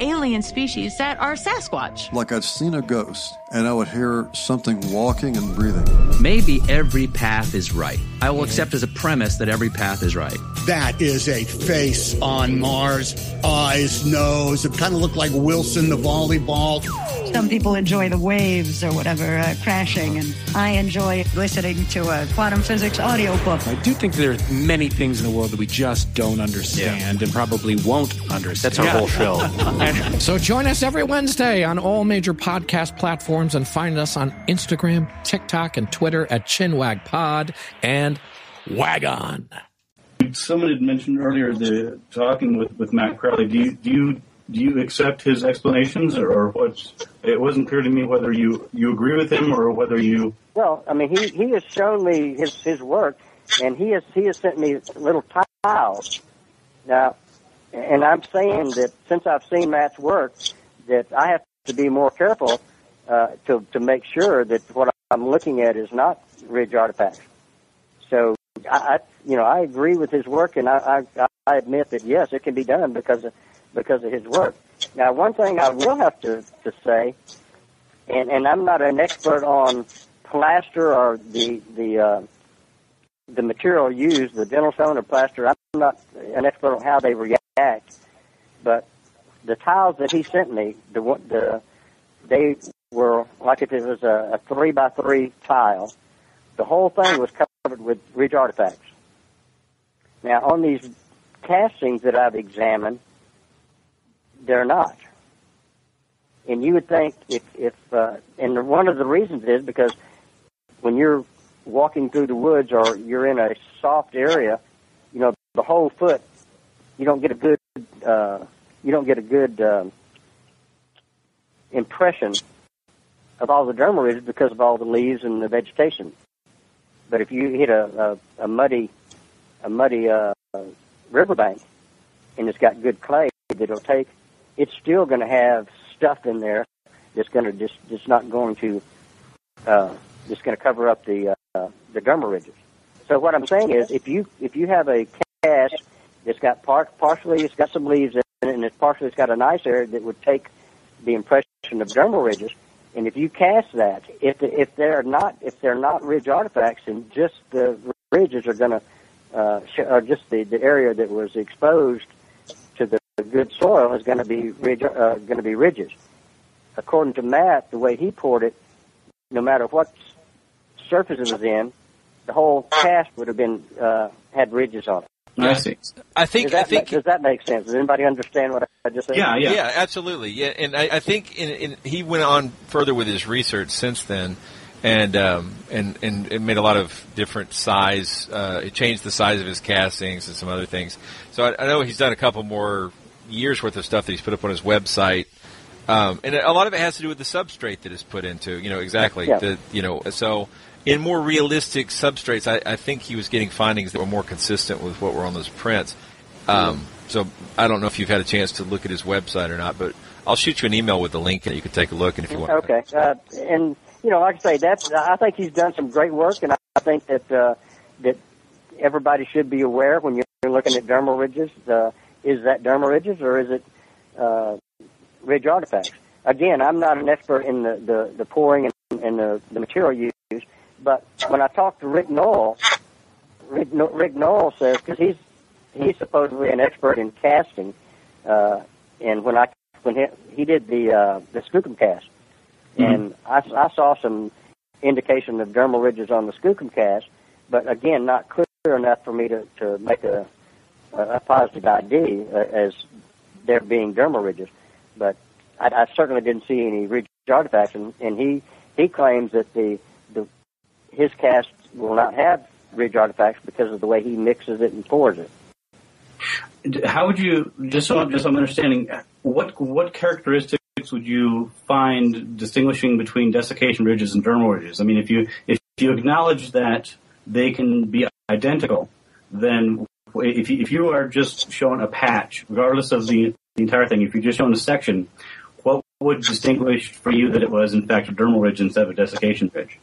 alien species that are Sasquatch? Like I'd seen a ghost, and I would hear something walking and breathing. Maybe every path is right. I will accept as a premise that every path is right. That is a face on Mars, eyes, nose. It kind of looked like Wilson the volleyball. Some people enjoy the waves or whatever uh, crashing, and I enjoy listening to a quantum physics audiobook. I do think there are many things in the world that we just don't understand and probably won't understand. That's our whole show. So join us every Wednesday on all major podcast platforms and find us on Instagram, TikTok, and Twitter at ChinwagPod and Wagon. Someone had mentioned earlier the talking with, with Matt Crowley. Do you do you do you accept his explanations, or, or what? It wasn't clear to me whether you you agree with him or whether you. Well, I mean, he he has shown me his his work, and he has he has sent me little tiles. Now, and I'm saying that since I've seen Matt's work, that I have to be more careful uh, to to make sure that what I'm looking at is not ridge artifacts. So I, I you know I agree with his work, and I, I I admit that yes, it can be done because of because of his work. Now, one thing I will have to to say, and and I'm not an expert on plaster or the the uh, the material used, the dental stone or plaster. I'm not an expert on how they react, but the tiles that he sent me, the the they were like if it was a, a three by three tile. The whole thing was covered with ridge artifacts. Now, on these castings that I've examined, they're not. And you would think if, if uh, and one of the reasons is because when you're walking through the woods or you're in a soft area, the whole foot, you don't get a good, uh, you don't get a good um, impression of all the dermal ridges because of all the leaves and the vegetation. But if you hit a, a, a muddy, a muddy uh, riverbank, and it's got good clay that it'll take, it's still going to have stuff in there that's going to just, just not going to, uh, going to cover up the uh, the dermal ridges. So what I'm saying is, if you if you have a cast that's got part partially it's got some leaves in it, and it's partially it's got a nice area that would take the impression of dermal ridges. And if you cast that, if the, if they're not if they're not ridge artifacts, and just the ridges are going to uh, or just the, the area that was exposed to the good soil is going to be ridge, uh, going to be ridges. According to Matt, the way he poured it, no matter what surface it was in, the whole cast would have been uh, had ridges on it. I see. I think Does that, I think ma- does that make sense? Does anybody understand what I just said? yeah, absolutely. Yeah, and I, I think in, in, he went on further with his research since then, and um, and and it made a lot of different size. Uh, it changed the size of his castings and some other things. So I, I know he's done a couple more years worth of stuff that he's put up on his website. Um, and a lot of it has to do with the substrate that is put into, you know, exactly. Yeah. The, you know, so in more realistic substrates, I, I think he was getting findings that were more consistent with what were on those prints. Um, so I don't know if you've had a chance to look at his website or not, but I'll shoot you an email with the link and you can take a look. And if you want, Okay, uh, and you know, like I say, that's I think he's done some great work, and I think that uh, that everybody should be aware when you're looking at dermal ridges. Uh, is that dermal ridges or is it uh, ridge artifacts? Again, I'm not an expert in the the, the pouring and, and the, the material used, but when I talked to Rick Noll, Rick, Kno- Rick Noll says because he's he's supposedly an expert in casting, uh, and when I when he, he did the uh, the skookum cast, and I, I saw some indication of dermal ridges on the skookum cast, but again, not clear enough for me to, to make a, a positive ID uh, as there being dermal ridges. But I, I certainly didn't see any ridge artifacts, and, and he he claims that the his cast will not have ridge artifacts because of the way he mixes it and pours it. How would you just so just I'm understanding what what characteristics would you find distinguishing between desiccation ridges and dermal ridges? I mean, if you if you acknowledge that they can be identical, then if you, if you are just showing a patch, regardless of the, the entire thing, if you're just showing a section, what would distinguish for you that it was in fact a dermal ridge instead of a desiccation ridge?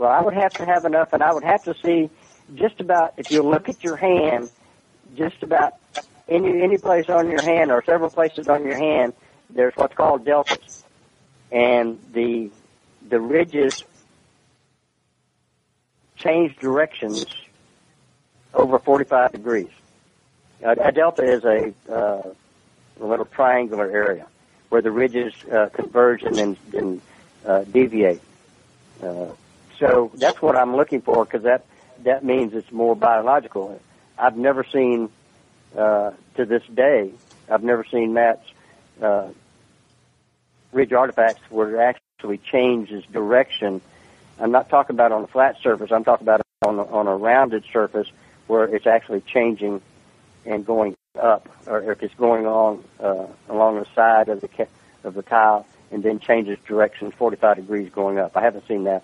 Well, I would have to have enough, and I would have to see just about if you look at your hand, just about any any place on your hand or several places on your hand, there's what's called deltas, and the the ridges change directions over 45 degrees. A, a delta is a, uh, a little triangular area where the ridges uh, converge and then, then uh, deviate. So that's what I'm looking for because that that means it's more biological. I've never seen uh, to this day. I've never seen Matt's uh, ridge artifacts where it actually changes direction. I'm not talking about on a flat surface. I'm talking about on a, on a rounded surface where it's actually changing and going up, or if it's going along uh, along the side of the ca- of the tile and then changes direction 45 degrees going up. I haven't seen that.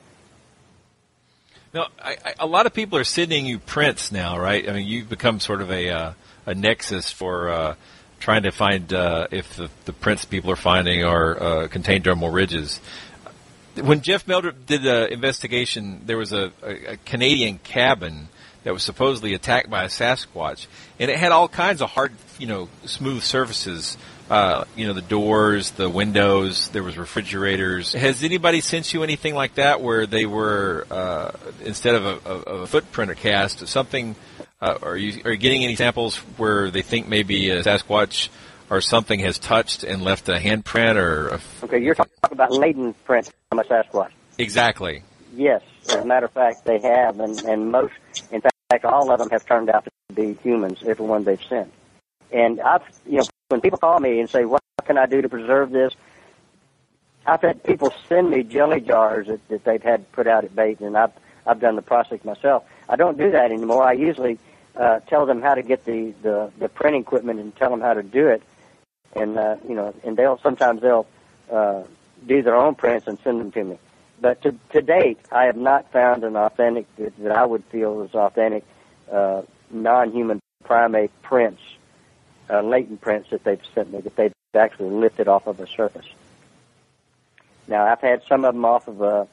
No, I, I, a lot of people are sending you prints now, right? I mean, you've become sort of a uh, a nexus for uh, trying to find uh, if the, the prints people are finding are uh, contain dermal ridges. When Jeff Meldrum did the investigation, there was a, a, a Canadian cabin that was supposedly attacked by a Sasquatch, and it had all kinds of hard, you know, smooth surfaces. Uh, you know, the doors, the windows, there was refrigerators. Has anybody sent you anything like that where they were, uh, instead of a, of a footprint or cast, something, uh, are you, are you getting any samples where they think maybe a Sasquatch or something has touched and left a handprint or a, Okay, you're talking about latent prints from a Sasquatch. exactly? Yes, as a matter of fact, they have, and, and most, in fact, all of them have turned out to be humans. Every one they've sent, and I've, you know, when people call me and say, "What can I do to preserve this?" I've had people send me jelly jars that, that they've had put out at bait, and I've I've done the process myself. I don't do that anymore. I usually uh, tell them how to get the, the the printing equipment and tell them how to do it, and uh, you know, and they'll sometimes they'll uh, do their own prints and send them to me. but to, to date, I have not found an authentic that, that I would feel is authentic uh, non-human primate prints, uh, latent prints that they've sent me that they've actually lifted off of a surface. Now, I've had some of them off of a,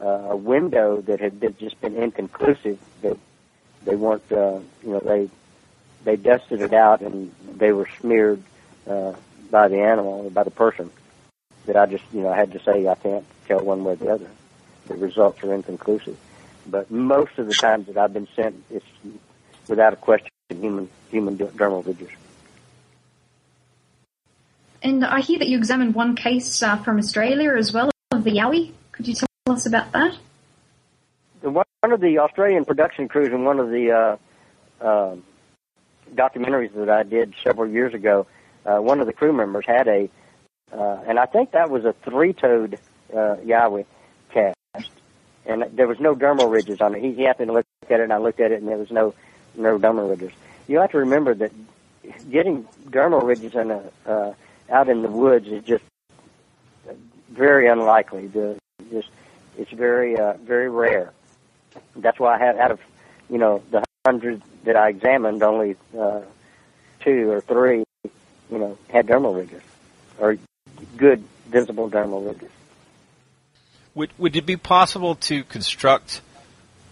a window that had been, just been inconclusive. That they weren't, uh, you know, they they dusted it out and they were smeared uh, by the animal or by the person. That I just, you know, I had to say I can't tell one way or the other. The results are inconclusive. But most of the times that I've been sent, it's without a question human human dermal ridges. And I hear that you examined one case uh, from Australia as well of the Yowie. Could you tell us about that? One of the Australian production crews in one of the uh, uh, documentaries that I did several years ago, uh, one of the crew members had a, uh, and I think that was a three-toed uh, Yowie cast, and there was no dermal ridges on it. He, he happened to look at it, and I looked at it, and there was no no dermal ridges. You have to remember that getting dermal ridges in a uh, out in the woods is just very unlikely. The just it's very uh, very rare. That's why I had out of you know the hundred that I examined, only uh, two or three you know had dermal ridges or good visible dermal ridges. Would would it be possible to construct?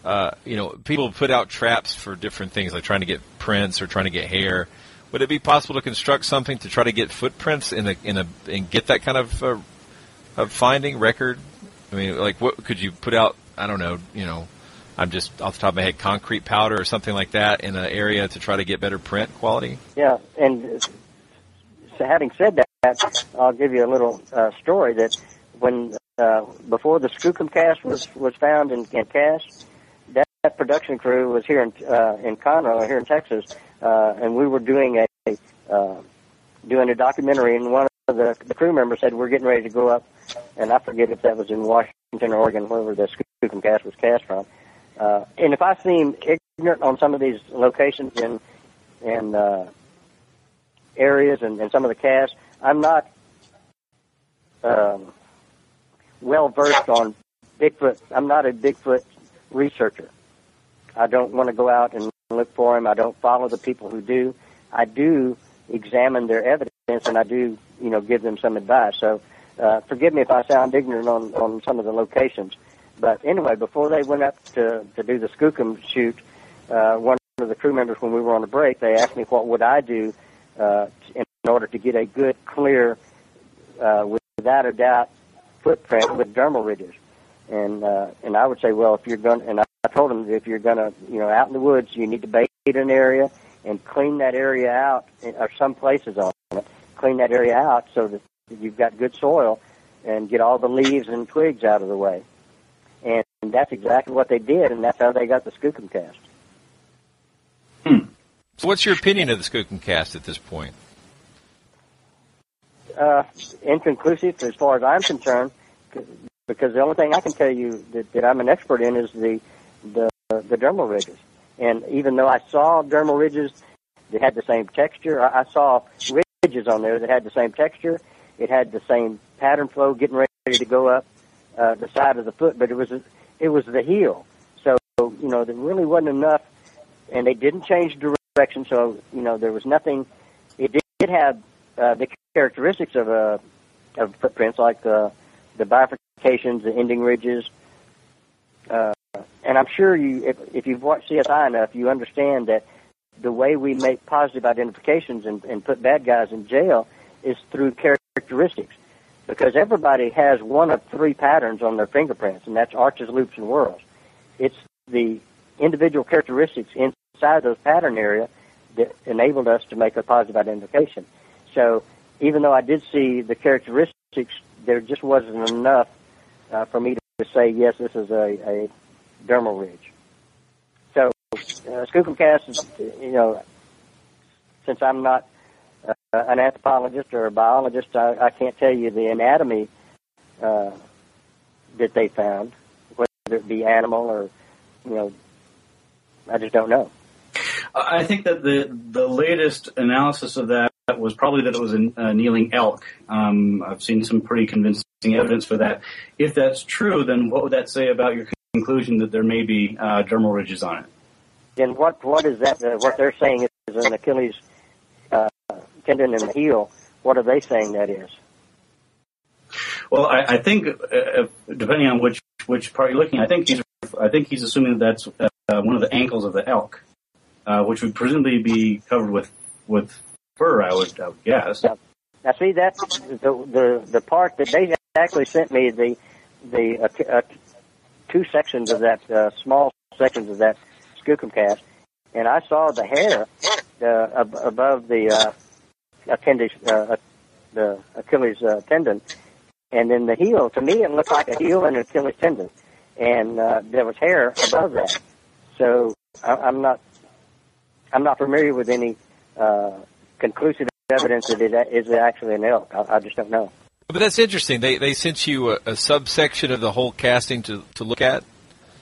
Uh, you know, people put out traps for different things, like trying to get prints or trying to get hair. Would it be possible to construct something to try to get footprints in a in a and get that kind of uh, of finding record? I mean, like what could you put out? I don't know. You know, I'm just off the top of my head, concrete powder or something like that in an area to try to get better print quality. Yeah, and so having said that, I'll give you a little uh, story that when uh, before the Skookum cast was was found in Cass, that, production crew was here in uh, in Conroe, here in Texas, uh, and we were doing a uh, doing a documentary, and one of the, the crew members said we're getting ready to go up, and I forget if that was in Washington or Oregon, wherever the Skookum cast was cast from. Uh, and if I seem ignorant on some of these locations and and uh, areas and, and some of the cast, I'm not um, well versed on Bigfoot. I'm not a Bigfoot researcher. I don't want to go out and look for him. I don't follow the people who do. I do examine their evidence and I do, you know, give them some advice. So, uh, forgive me if I sound ignorant on, on some of the locations. But anyway, before they went up to, to do the Skookum shoot, uh, one of the crew members, when we were on a break, they asked me what would I do, uh, in order to get a good, clear, uh, without a doubt, footprint with dermal ridges. And, uh, and I would say, well, if you're going, and I I told them if you're going to, you know, out in the woods, you need to bait an area and clean that area out, or some places on it, clean that area out so that you've got good soil and get all the leaves and twigs out of the way. And that's exactly what they did, and that's how they got the skookum cast. Hmm. So what's your opinion of the skookum cast at this point? Uh, inconclusive as far as I'm concerned, because the only thing I can tell you that, that I'm an expert in is the the the dermal ridges. And even though I saw dermal ridges that had the same texture, I, I saw ridges on there that had the same texture. It had the same pattern flow, getting ready to go up uh, the side of the foot, but it was it was the heel. So you know there really wasn't enough, and they didn't change direction. So you know there was nothing. It did, did have uh, the characteristics of a of footprints like the the bifurcations, the ending ridges. Uh, and I'm sure you, if, if you've watched CSI enough, you understand that the way we make positive identifications and, and put bad guys in jail is through characteristics. Because everybody has one of three patterns on their fingerprints, and that's arches, loops, and whorls. It's the individual characteristics inside those pattern area that enabled us to make a positive identification. So even though I did see the characteristics, there just wasn't enough uh, for me to say, yes, this is a, a dermal ridge. So, uh, Skookum cast is, you know, since I'm not uh, an anthropologist or a biologist, I, I can't tell you the anatomy uh, that they found, whether it be animal or, you know, I just don't know. I think that the the latest analysis of that was probably that it was a kneeling elk. Um, I've seen some pretty convincing evidence for that. If that's true, then what would that say about your conclusion that there may be uh, dermal ridges on it? Then what what is that? Uh, what they're saying is an Achilles uh, tendon in the heel. What are they saying that is? Well, I, I think uh, depending on which which part you're looking, at, I think he's I think he's assuming that that's uh, one of the ankles of the elk, uh, which would presumably be covered with with fur. I would, I would guess. Now, now see that the the the part that they actually sent me the the uh, uh, two sections of that uh, small sections of that skookum cast, and I saw the hair uh, ab- above the uh, Achilles uh, the Achilles uh, tendon, and then the heel. To me, it looked like a heel and an Achilles tendon, and uh, there was hair above that. So I, I'm not I'm not familiar with any uh, conclusive evidence that it is actually an elk. I, I just don't know. But that's interesting. They they sent you a, a subsection of the whole casting to to look at.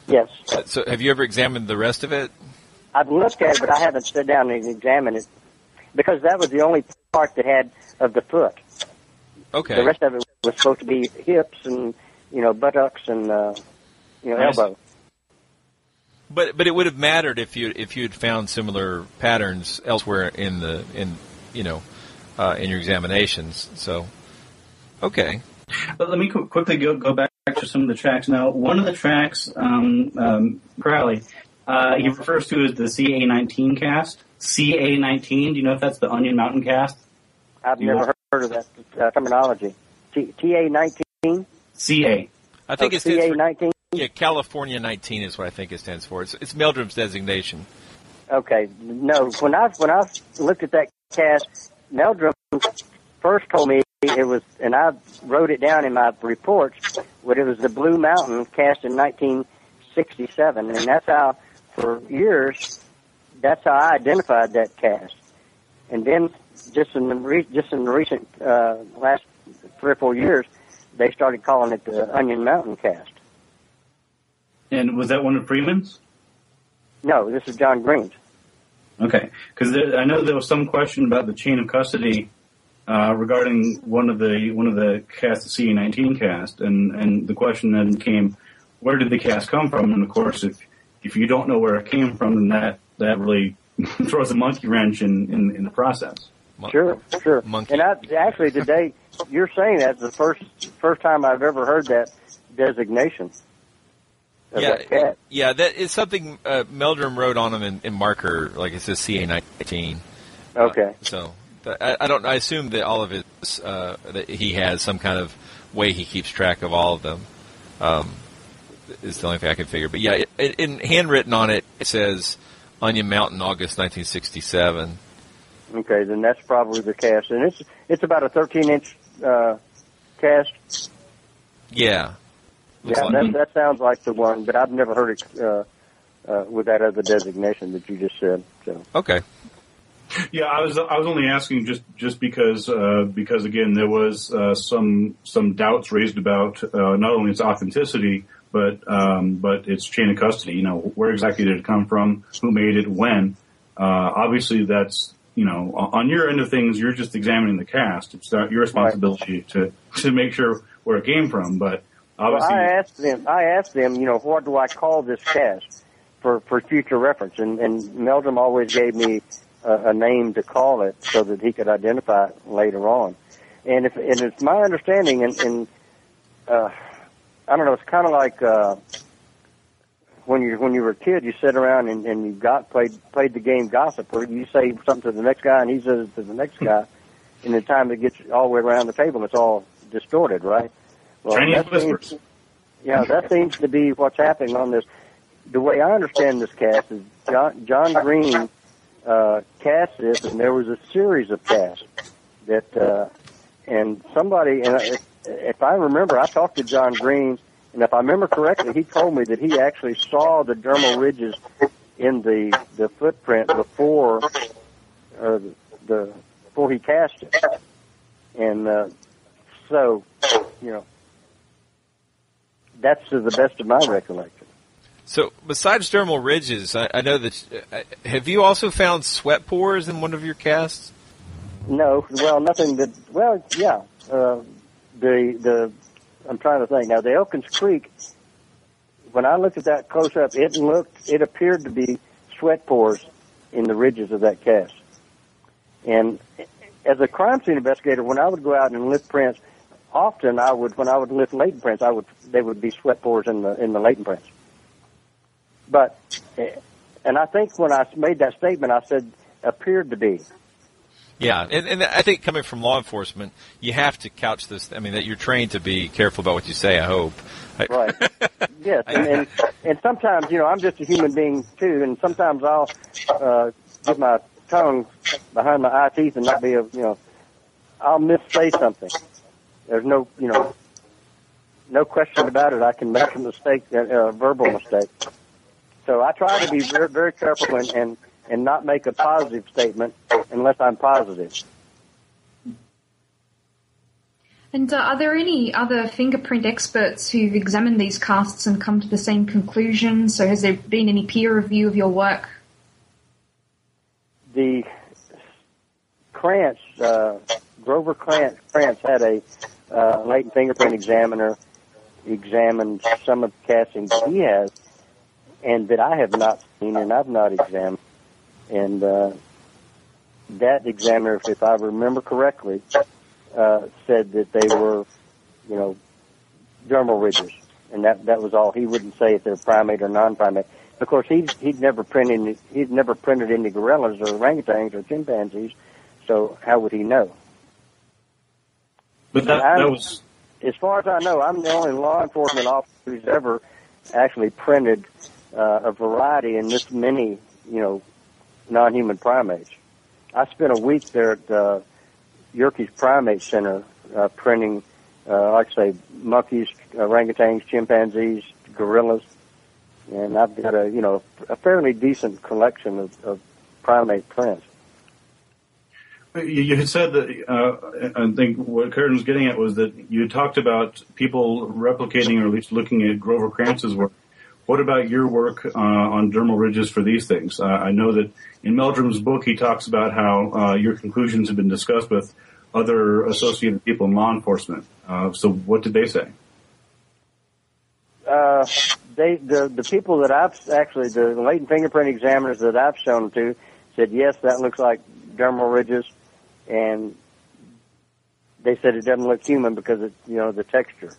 Yes. So have you ever examined the rest of it? I've looked at it, but I haven't sat down and examined it because that was the only part that had of the foot. Okay. The rest of it was supposed to be hips and you know buttocks and uh, you know Nice. elbow. But but it would have mattered if you if you had found similar patterns elsewhere in the in you know uh, in your examinations. So okay. But let me qu- quickly go, go back to some of the tracks. Now, one of the tracks, um, um, Crowley, uh, he refers to as the CA19 cast. CA19, do you know if that's the Onion Mountain cast? I've You never heard of that uh, terminology. T- TA nineteen. CA. I think Oh, it stands CA for 19? Yeah, California 19 is what I think it stands for. It's, it's Meldrum's designation. Okay, no. When I when I looked at that cast, Meldrum first told me it was, and I wrote it down in my reports. But it was the Blue Mountain cast in 1967, and that's how, for years, that's how I identified that cast. And then, just in the re- just in the recent uh, last three or four years, they started calling it the Onion Mountain cast. And was that one of Freeman's? No, this is John Green's. Okay, because I know there was some question about the chain of custody uh, regarding one of the one of the cast, the CA19 cast, and and the question then came, where did the cast come from? And of course, if if you don't know where it came from, then that that really throws a monkey wrench in in, in the process. Sure, sure. Monkey. And I actually today, you're saying that's the first first time I've ever heard that designation. Of Yeah, that yeah, that is something uh, Meldrum wrote on them in, in marker, like it says CA 19. Okay. So th- I, I don't. I assume that all of it uh, that he has some kind of way he keeps track of all of them. Um, is the only thing I can figure. But yeah, it, in handwritten on it, it says Onion Mountain, August 1967. Okay, then that's probably the cast, and it's it's about a 13 inch uh, cast. Yeah. Looks yeah, like- that that sounds like the one, but I've never heard it uh, uh, with that other designation that you just said. So Okay. Yeah, I was I was only asking just just because uh, because again there was uh, some some doubts raised about uh, not only its authenticity but um, but its chain of custody. You know, where exactly did it come from? Who made it? When? Uh, obviously, that's you know on your end of things, you're just examining the cast. It's not your responsibility to to make sure where it came from. But well, obviously, I asked them. I asked them, you know, what do I call this cast for for future reference? And and Meldrum always gave me a, a name to call it so that he could identify it later on. And if and it's my understanding, and, and uh, I don't know, it's kind of like uh, when you when you were a kid, you sit around and, and you got played played the game gossip, where you say something to the next guy and he says it to the next guy, and the time it gets all the way around the table, it's all distorted, right? Chinese that seems- whispers. yeah, that seems to be what's happening on this. The way I understand this cast is John, John Green uh, cast this, and there was a series of casts that, uh, and somebody, and if, if I remember, I talked to John Green, and if I remember correctly, he told me that he actually saw the dermal ridges in the the footprint before uh, the before he cast it, and uh, so you know that's to the best of my recollection. So besides dermal ridges, I, I know that. Uh, have you also found sweat pores in one of your casts? No, well, nothing that. Well, yeah, uh, the the I'm trying to think now. The Elkins Creek. When I looked at that close up, it looked. It appeared to be sweat pores in the ridges of that cast. And as a crime scene investigator, when I would go out and lift prints, often I would, when I would lift latent prints, I would they would be sweat pores in the in the latent prints. But, eh, and I think when I made that statement, I said appeared to be. Yeah, and, and I think coming from law enforcement, you have to couch this. I mean, that you're trained to be careful about what you say. I hope. Right. yes, and, and and sometimes you know I'm just a human being too, and sometimes I'll uh, get my tongue behind my eye teeth and not be a you know I'll missay something. There's no you know no question about it. I can make a mistake, a verbal mistake. So I try to be very, very careful and, and and not make a positive statement unless I'm positive. And uh, are there any other fingerprint experts who've examined these casts and come to the same conclusion? So has there been any peer review of your work? The Krantz, uh, Grover Krantz, Krantz had a uh, latent fingerprint examiner examined some of the castings he has, and that I have not seen and I've not examined. And uh, that examiner, if I remember correctly, uh, said that they were, you know, dermal ridges, and that that was all. He wouldn't say if they're primate or non-primate. Of course, he'd he'd never printed he'd never printed any gorillas or orangutans or chimpanzees, so how would he know? But that, that was as far as I know, I'm the only law enforcement officer who's ever actually printed uh, a variety in this many, you know, non-human primates. I spent a week there at uh, Yerkes Primate Center uh, printing, uh, like I say, monkeys, orangutans, chimpanzees, gorillas, and I've got a, you know, a fairly decent collection of, of primate prints. You, had said that, uh, I think what Karen was getting at was that you talked about people replicating or at least looking at Grover Krantz's work. What about your work uh, on dermal ridges for these things? Uh, I know that in Meldrum's book he talks about how uh, your conclusions have been discussed with other associated people in law enforcement. Uh, so what did they say? Uh, they the the people that I've actually the latent fingerprint examiners that I've shown them to said yes, that looks like dermal ridges, and they said it doesn't look human because it you know the texture.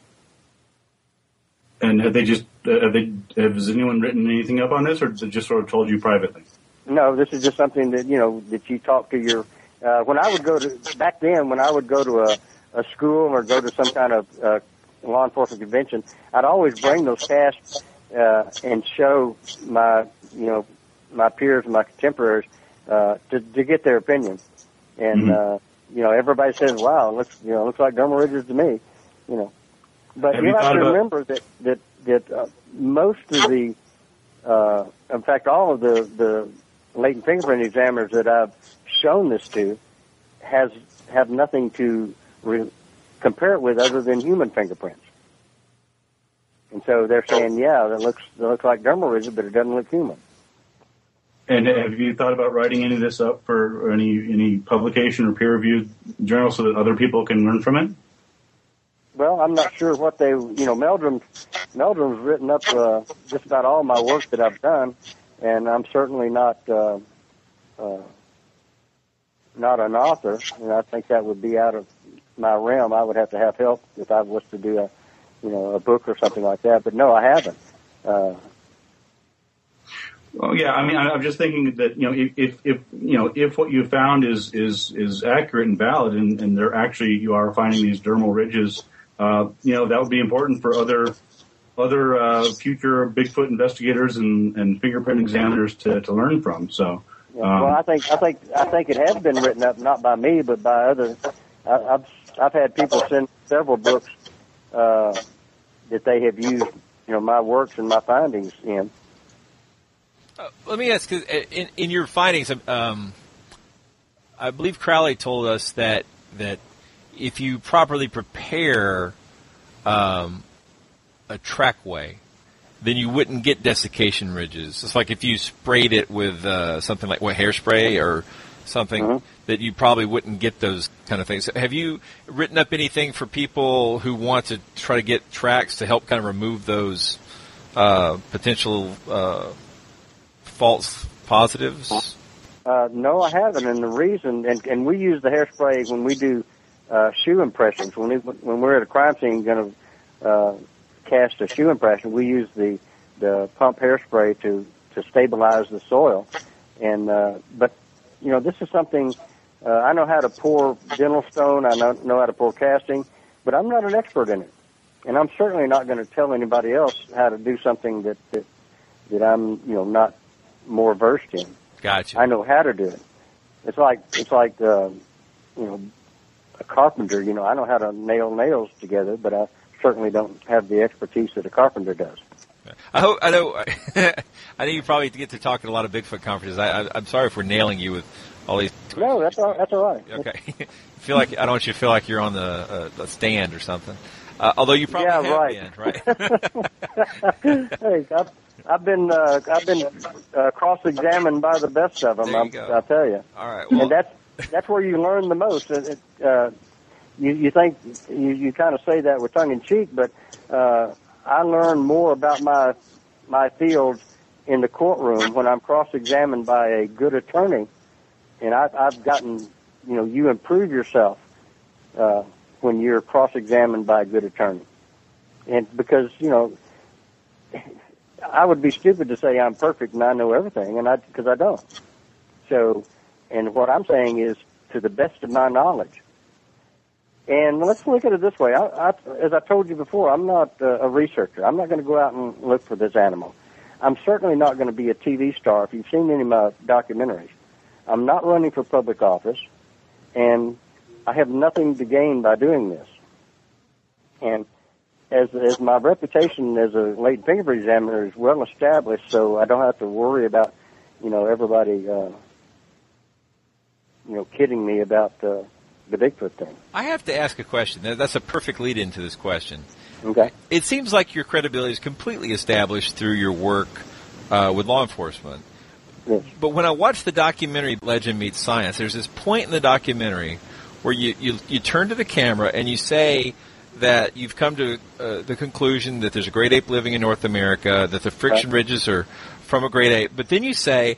And have they just uh, have they has anyone written anything up on this, or they just sort of told you privately? No, this is just something that you know that you talk to your. Uh, when I would go to back then, when I would go to a a school or go to some kind of uh, law enforcement convention, I'd always bring those casts uh, and show my you know my peers and my contemporaries uh, to to get their opinion. And Mhm. uh, you know everybody says, "Wow, it looks you know it looks like dermal ridges to me," you know. But Have you have to remember that that that uh, most of the, uh, in fact, all of the the latent fingerprint examiners that I've shown this to has have nothing to re- compare it with other than human fingerprints. And so they're saying, yeah, that looks that looks like dermal ridges, but it doesn't look human. And have you thought about writing any of this up for any any publication or peer reviewed journal so that other people can learn from it? Well, I'm not sure what they, you know, Meldrum, Meldrum's written up uh, just about all my work that I've done, and I'm certainly not uh, uh, not an author, and I think that would be out of my realm. I would have to have help if I was to do a, you know, a book or something like that. But no, I haven't. Uh, Well, yeah. I mean, I'm just thinking that you know, if, if if you know, if what you found is is is accurate and valid, and, and they're actually you are finding these dermal ridges, uh, you know, that would be important for other other uh, future Bigfoot investigators and, and fingerprint examiners to, to learn from. So, yeah, well, I think I think I think it has been written up not by me but by other. I, I've I've had people send several books uh, that they have used, you know, my works and my findings in. Let me ask, 'cause in, in your findings, um, I believe Crowley told us that that if you properly prepare um, a trackway, then you wouldn't get desiccation ridges. It's like if you sprayed it with uh, something like what hairspray or something Mhm. that you probably wouldn't get those kind of things. Have you written up anything for people who want to try to get tracks to help kind of remove those uh, potential uh, false positives? Uh, no, I haven't, and the reason, and, and we use the hairspray when we do uh, shoe impressions. When we when we're at a crime scene, going to uh, cast a shoe impression, we use the the pump hairspray to to stabilize the soil. And uh, but you know, this is something uh, I know how to pour dental stone. I know, know how to pour casting, but I'm not an expert in it, and I'm certainly not going to tell anybody else how to do something that that that I'm you know not more versed in. Gotcha. I know how to do it. It's like it's like uh, you know a carpenter. You know, I know how to nail nails together, but I certainly don't have the expertise that a carpenter does. I hope I know. I know you probably get to talk at a lot of Bigfoot conferences. I, I, I'm sorry if we're nailing you with all these. No, that's all. That's all right. Okay. feel like I don't want you to feel like you're on the uh, the stand or something. Uh, although you probably Yeah, have right. been, right? hey, I've, I've been uh, I've been uh, cross-examined by the best of them. I'm, go. I'll tell you. All right. and that's that's where you learn the most. It, it, uh, you you think you you kind of say that with tongue in cheek, but uh, I learn more about my my field in the courtroom when I'm cross-examined by a good attorney, and I've, I've gotten you know you improve yourself uh, when you're cross-examined by a good attorney, and because you know. I would be stupid to say I'm perfect and I know everything, and I because I don't. So, and what I'm saying is to the best of my knowledge. And let's look at it this way. I, I, as I told you before, I'm not uh, a researcher. I'm not going to go out and look for this animal. I'm certainly not going to be a TV star. If you've seen any of my documentaries, I'm not running for public office, and I have nothing to gain by doing this. And as as my reputation as a latent fingerprint examiner is well established, so I don't have to worry about you know everybody uh, you know kidding me about uh, the Bigfoot thing. I have to ask a question. That's a perfect lead into this question. Okay. It seems like your credibility is completely established through your work uh, with law enforcement. Yes. But when I watch the documentary Legend Meets Science, there's this point in the documentary where you, you, you turn to the camera and you say that you've come to uh, the conclusion that there's a great ape living in North America, that the friction ridges are from a great ape. But then you say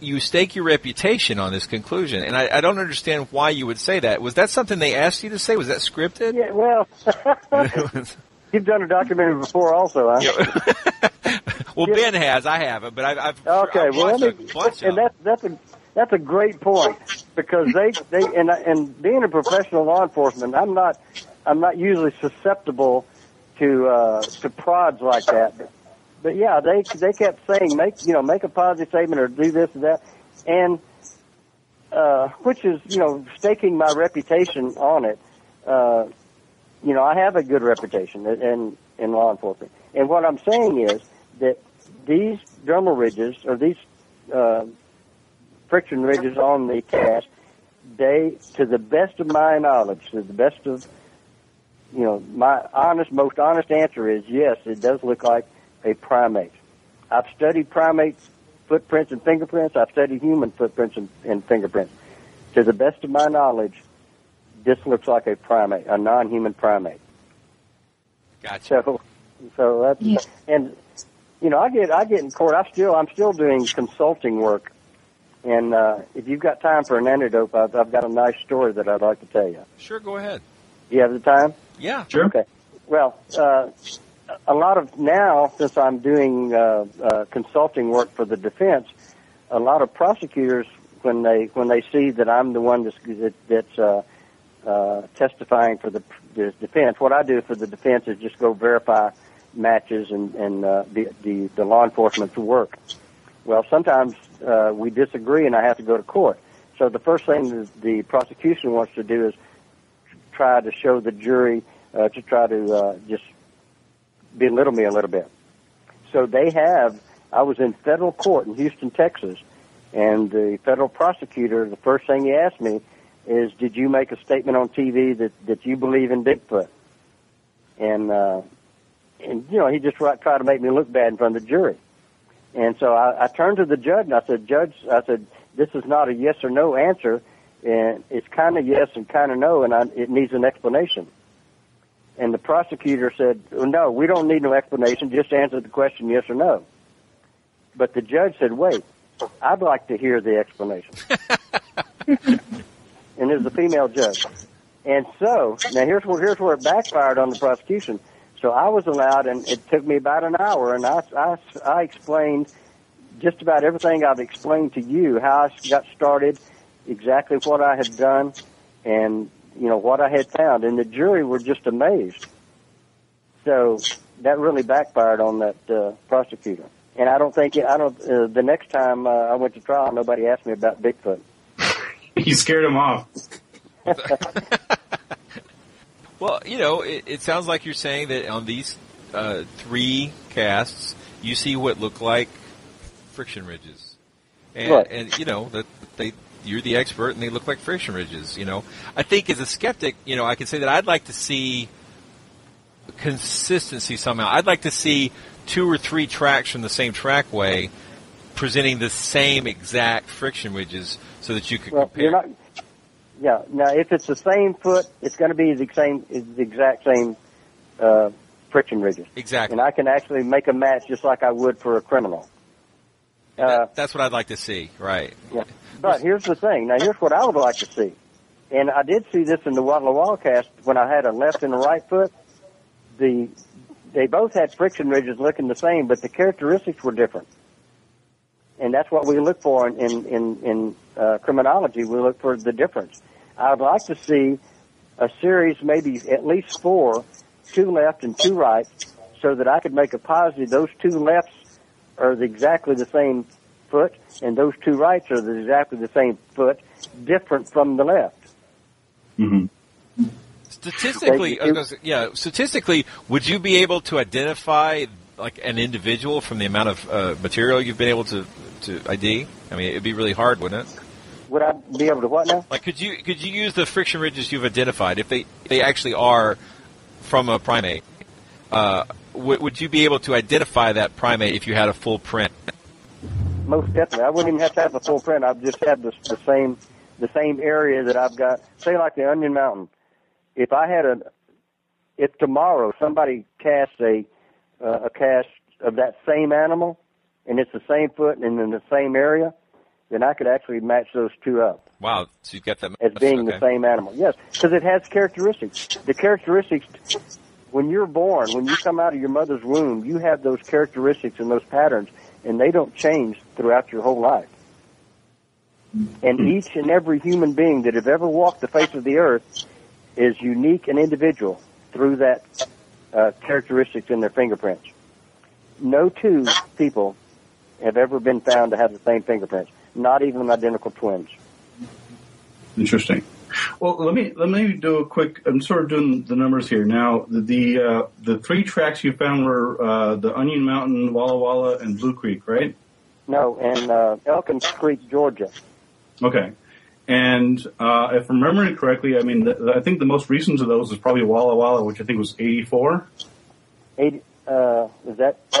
you stake your reputation on this conclusion, and I, I don't understand why you would say that. Was that something they asked you to say? Was that scripted? Yeah. Well, you've done a documentary before, also, huh? well, Ben has. I haven't, but I've, I've Okay, I've well, me, and that's that's a that's a great point because they they and and being a professional law enforcement, I'm not I'm not usually susceptible to uh, to prods like that. But, but yeah, they they kept saying make you know make a positive statement or do this and that, and uh, which is you know staking my reputation on it. Uh, you know, I have a good reputation in, in law enforcement, and what I'm saying is that these dermal ridges or these uh, friction ridges on the cast, they, to the best of my knowledge, to the best of, you know, my honest, most honest answer is yes, it does look like a primate. I've studied primates footprints and fingerprints. I've studied human footprints and, and fingerprints. To the best of my knowledge, this looks like a primate, a non-human primate. Gotcha. So, so that's and you know I get I get in court. I still I'm still doing consulting work, and uh, if you've got time for an antidote, I've, I've got a nice story that I'd like to tell you. Sure, go ahead. Do you have the time? Yeah. Sure. Okay. Well, uh, a lot of now, since I'm doing uh, uh, consulting work for the defense, a lot of prosecutors, when they when they see that I'm the one that's, that, that's uh, uh, testifying for the, the defense, what I do for the defense is just go verify matches and, and uh, the, the the law enforcement's work. Well, sometimes uh, we disagree, and I have to go to court. So the first thing the, the prosecution wants to do is try to show the jury uh, to try to uh, just belittle me a little bit. So they have. I was in federal court in Houston, Texas, and the federal prosecutor. The first thing he asked me is, "Did you make a statement on TV that that you believe in Bigfoot?" And uh, and you know he just tried to make me look bad in front of the jury. And so I, I turned to the judge and I said, Judge, I said, this is not a yes or no answer, and it's kind of yes and kind of no, and I, it needs an explanation. And the prosecutor said, well, no, we don't need no explanation, just answer the question yes or no. But the judge said, wait, I'd like to hear the explanation. and it was a female judge. And so, now here's where, here's where it backfired on the prosecution. So I was allowed, and it took me about an hour, and I, I, I explained just about everything I've explained to you, how I got started, exactly what I had done, and, you know, what I had found. And the jury were just amazed. So that really backfired on that uh, prosecutor. And I don't think, I don't, uh, the next time uh, I went to trial, nobody asked me about Bigfoot. you scared him off. Well, you know, it, it sounds like you're saying that on these uh, three casts, you see what look like friction ridges, and, Right. and you know that they you're the expert, and they look like friction ridges. You know, I think as a skeptic, you know, I can say that I'd like to see consistency somehow. I'd like to see two or three tracks from the same trackway presenting the same exact friction ridges, so that you could Well, compare. not. Yeah. Now, if it's the same foot, it's going to be the same, the exact same uh, friction ridges. Exactly. And I can actually make a match just like I would for a criminal. Uh, That's what I'd like to see, right? yeah. But here's the thing. Now, here's what I would like to see. And I did see this in the Walla Walla cast when I had a left and a right foot. The they both had friction ridges looking the same, but the characteristics were different. And that's what we look for in in in, in uh, criminology. We look for the difference. I would like to see a series, maybe at least four, two left and two right, so that I could make a positive. Those two lefts are exactly the same foot, and those two rights are exactly the same foot, different from the left. Mm-hmm. Statistically, I was say- yeah, statistically, would you be able to identify like an individual from the amount of uh, material you've been able to to ID? I mean, it'd be really hard, wouldn't it? Would I be able to what now? Like, could you could you use the friction ridges you've identified if they if they actually are from a primate? Uh, would, would you be able to identify that primate if you had a full print? Most definitely. I wouldn't even have to have a full print. I'd just have the, the same the same area that I've got. Say like the Onion Mountain. If I had a, if tomorrow somebody casts a uh, a cast of that same animal, and it's the same foot and in the same area, then I could actually match those two up Wow, so you get that as being the same animal. Yes, because it has characteristics. The characteristics, when you're born, when you come out of your mother's womb, you have those characteristics and those patterns, and they don't change throughout your whole life. And each and every human being that have ever walked the face of the earth is unique and individual through that uh, characteristics in their fingerprints. No two people have ever been found to have the same fingerprints, not even identical twins. Interesting. Well, let me let me do a quick. I'm sort of doing the numbers here now. The the, uh, the three tracks you found were uh, the Onion Mountain, Walla Walla, and Blue Creek, right? No, and uh, Elkins Creek, Georgia. Okay. And uh, if I'm remembering correctly, I mean, the, I think the most recent of those is probably Walla Walla, which I think was 84. 80, uh, is that? I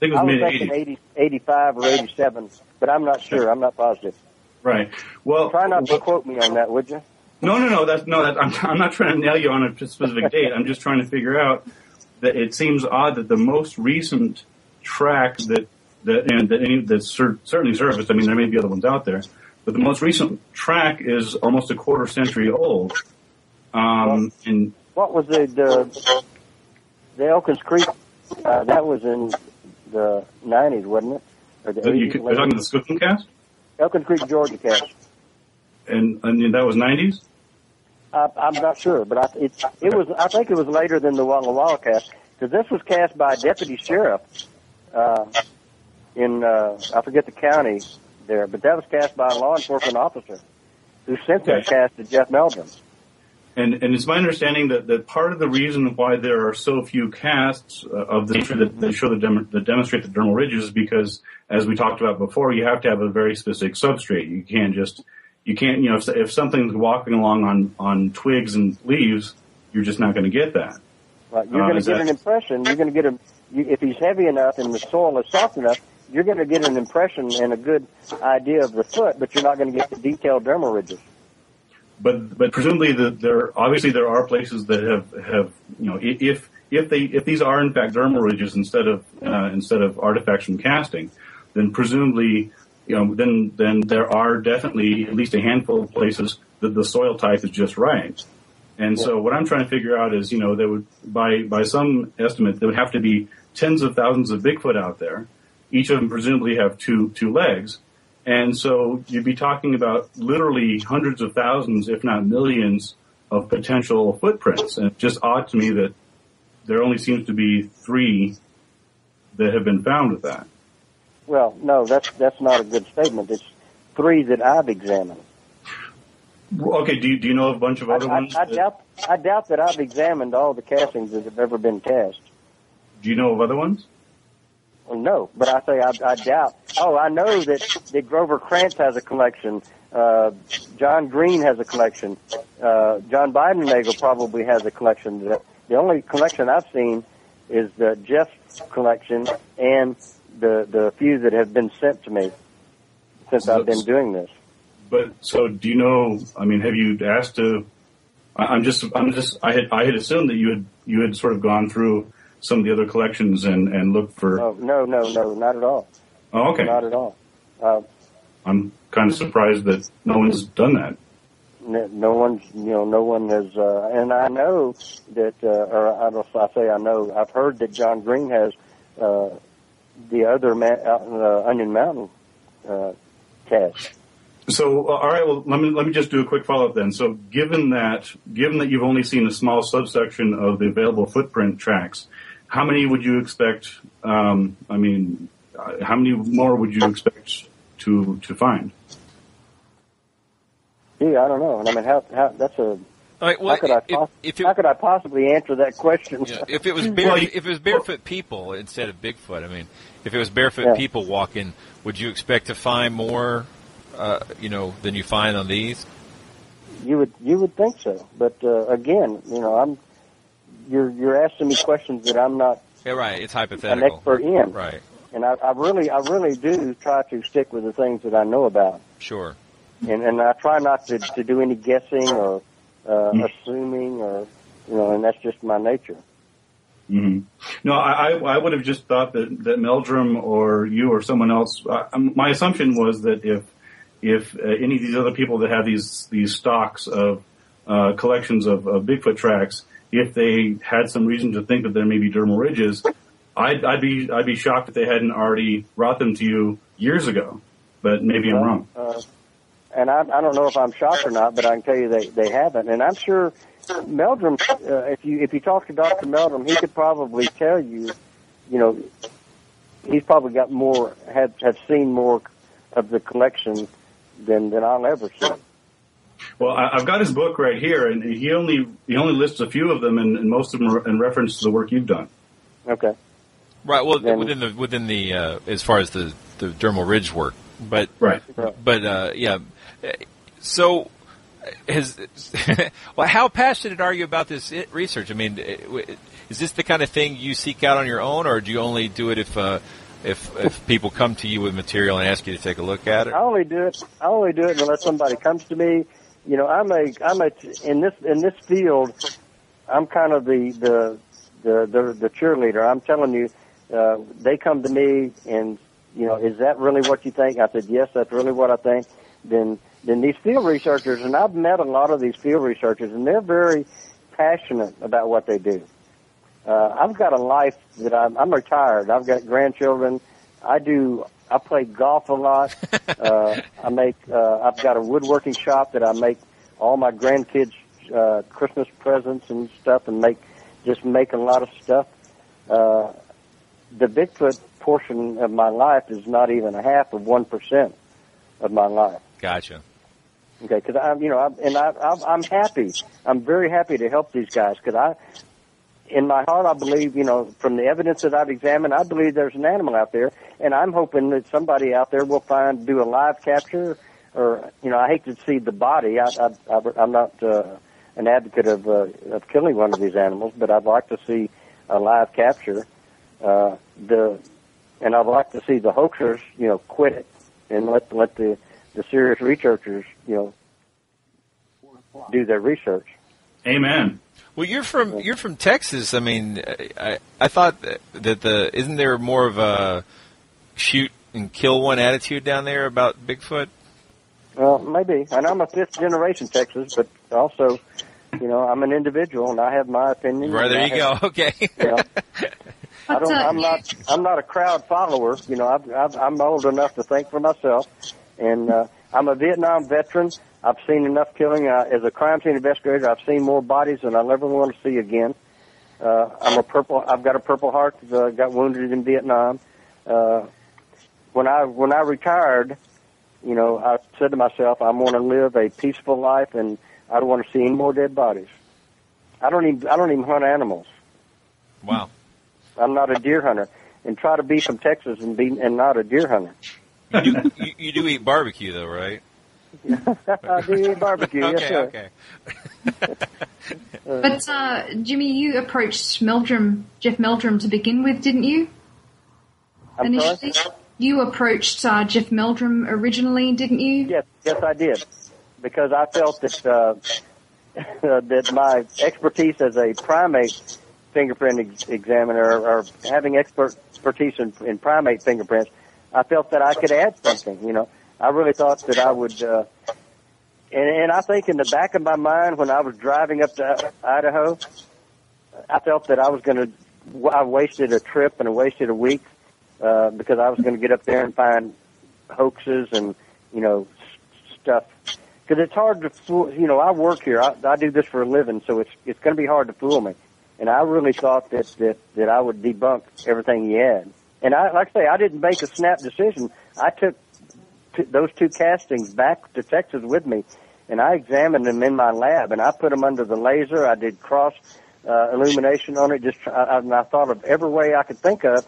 think it was I was mid 80s. 80, 85 or 87, but I'm not sure. I'm not positive. Right. Well, Try not to quote me on that, would you? No, no, no. That's no. That, I'm, I'm not trying to nail you on a specific date. I'm just trying to figure out that it seems odd that the most recent track that that and that any that's cer- certainly surfaced. I mean, there may be other ones out there, but the most recent track is almost a quarter century old. Um, and What was the the, the Elkins Creek? Uh, that was in the 90s, wasn't it? Or the you 80s, could, you're talking the Skookum cast, Elkins Creek, Georgia cast. And and that was 90s. I, I'm not sure, but I, it, it was. I think it was later than the Walla Walla cast because this was cast by a deputy sheriff uh, in uh, I forget the county there, but that was cast by a law enforcement officer who sent that cast to Jeff Meldrum. And, and it's my understanding that, that part of the reason why there are so few casts uh, of the nature that, that show the dem- that demonstrate the dermal ridges is because, as we talked about before, you have to have a very specific substrate. You can't just you can't you know if, if something's walking along on on twigs and leaves, you're just not going to get that. Right? You're Uh, going to get an impression. You're going to get a. You, if he's heavy enough and the soil is soft enough, you're going to get an impression and a good idea of the foot, but you're not going to get the detailed dermal ridges. But but presumably the, there obviously there are places that have have you know if if they if these are in fact dermal ridges instead of uh, instead of artifacts from casting, then presumably you know then then there are definitely at least a handful of places that the soil type is just right. And so what I'm trying to figure out is, you know, there would, by, by some estimate, there would have to be tens of thousands of Bigfoot out there. Each of them presumably have two, two legs. And so you'd be talking about literally hundreds of thousands, if not millions, of potential footprints. And it's just odd to me that there only seems to be three that have been found with that. Well, no, that's that's not a good statement. It's three that I've examined. Okay, do you, do you know of a bunch of other I, ones? I, I that- doubt I doubt that I've examined all the castings that have ever been cast. do you know of other ones? Well, no, but I say I, I doubt. Oh, I know that, that Grover Krantz has a collection. Uh, John Green has a collection. Uh, John Bindernagel probably has a collection. The, the only collection I've seen is the Jeff collection and the the few that have been sent to me since I've been doing this. But so, do you know? I mean, have you asked to? I- I'm just, I'm just, I had, I had assumed that you had, you had sort of gone through some of the other collections and and looked for. Oh, no, no, no, not at all. Oh, okay. Not at all. Uh, I'm kind of surprised that no one's done that. No no one's, you know, no one has, uh, and I know that, uh, or I don't, I say I know, I've heard that John Green has, uh, the other ma- out in uh, Onion Mountain, uh, cast. So, uh, all right. Well, let me let me just do a quick follow up then. So, given that given that you've only seen a small subsection of the available footprint tracks, how many would you expect? Um, I mean, uh, how many more would you expect to to find? Gee, I don't know. And I mean, how, how, that's a, right, well, how could I, if- pos- if it- how could I possibly answer that question? If it was bare, if it was barefoot people instead of Bigfoot, I mean, if it was barefoot Yeah. people walking, would you expect to find more, uh, you know, than you find on these? You would you would think so, but uh, again, you know, I'm you're you're asking me questions that I'm not Yeah, right. It's hypothetical. an hypothetical. expert in, Right. and I, I really I really do try to stick with the things that I know about, Sure. and and I try not to to do any guessing or uh, assuming or you know, and that's just my nature. hmm No, I, I would have just thought that that Meldrum or you or someone else. Uh, my assumption was that if if uh, any of these other people that have these these stocks of uh, collections of, of Bigfoot tracks, if they had some reason to think that there may be dermal ridges, I'd, I'd be I'd be shocked if they hadn't already brought them to you years ago. But maybe I'm wrong. And I, I don't know if I'm shocked or not, but I can tell you they they haven't. And I'm sure Meldrum, uh, if you if you talk to Doctor Meldrum, he could probably tell you, you know, he's probably got more have have seen more of the collection than than I'll ever see. Well, I, I've got his book right here, and he only he only lists a few of them, and, and most of them are in reference to the work you've done. Okay. Right. Well, within the within the uh, as far as the the dermal ridge work, but right. But uh, yeah. So, has well, how passionate are you about this research? I mean, is this the kind of thing you seek out on your own, or do you only do it if uh, if if people come to you with material and ask you to take a look at it? I only do it. I only do it unless somebody comes to me. You know, I'm a I'm a in this in this field. I'm kind of the the the the, the cheerleader. I'm telling you, uh, they come to me and you know, is that really what you think? I said, yes, that's really what I think. Then then these field researchers, and I've met a lot of these field researchers, and they're very passionate about what they do. Uh, I've got a life that I'm, I'm retired. I've got grandchildren. I do. I play golf a lot. Uh, I make. Uh, I've got a woodworking shop that I make all my grandkids uh, Christmas presents and stuff, and make just make a lot of stuff. Uh, the Bigfoot portion of my life is not even a half of one percent of my life. Gotcha. Okay, because I'm, you know, I'm, and I, I'm, happy. I'm very happy to help these guys because I, in my heart, I believe, you know, from the evidence that I've examined, I believe there's an animal out there, and I'm hoping that somebody out there will find, do a live capture, or, you know, I hate to see the body. I, I, I I'm not uh, an advocate of uh, of killing one of these animals, but I'd like to see a live capture. Uh, the and I'd like to see the hoaxers, you know, quit it and let let the the serious researchers, you know, do their research. Amen. Well, you're from you're from Texas. I mean, I I thought that that the isn't there more of a shoot and kill one attitude down there about Bigfoot? Well, maybe, and I'm a fifth generation Texas, but also, you know, I'm an individual and I have my opinion. Right there you I go. Okay. you know, I don't. I'm not. I'm not a crowd follower. You know, I've, I've, I'm old enough to think for myself, and uh, I'm a Vietnam veteran. I've seen enough killing uh, as a crime scene investigator. I've seen more bodies than I'll ever want to see again. Uh, I'm a purple. I've got a Purple Heart. Uh, got wounded in Vietnam. Uh, when I when I retired, you know, I said to myself, I want to live a peaceful life, and I don't want to see any more dead bodies. I don't even. I don't even hunt animals. Wow. I'm not a deer hunter, and try to be from Texas and be and not a deer hunter. You do, you, you do eat barbecue though, right? I do eat barbecue. yes, okay. sir. Okay. But uh, Jimmy, you approached Meldrum, Jeff Meldrum, to begin with, didn't you? I'm Initially, sorry? you approached uh, Jeff Meldrum originally, didn't you? Yes, yes, I did, because I felt that uh, that my expertise as a primate fingerprint ex- examiner, or having expert expertise in, in primate fingerprints, I felt that I could add something. You know, I really thought that I would. Uh, and, and I think in the back of my mind, when I was driving up to Idaho, I felt that I was going to. I wasted a trip and wasted a week uh, because I was going to get up there and find hoaxes and you know stuff. Because it's hard to fool. You know, I work here. I, I do this for a living, so it's it's going to be hard to fool me. And I really thought that that that I would debunk everything he had. And I, like I say, I didn't make a snap decision. I took t- those two castings back to Texas with me, and I examined them in my lab, and I put them under the laser. I did cross uh, illumination on it. Just I, I, and I thought of every way I could think of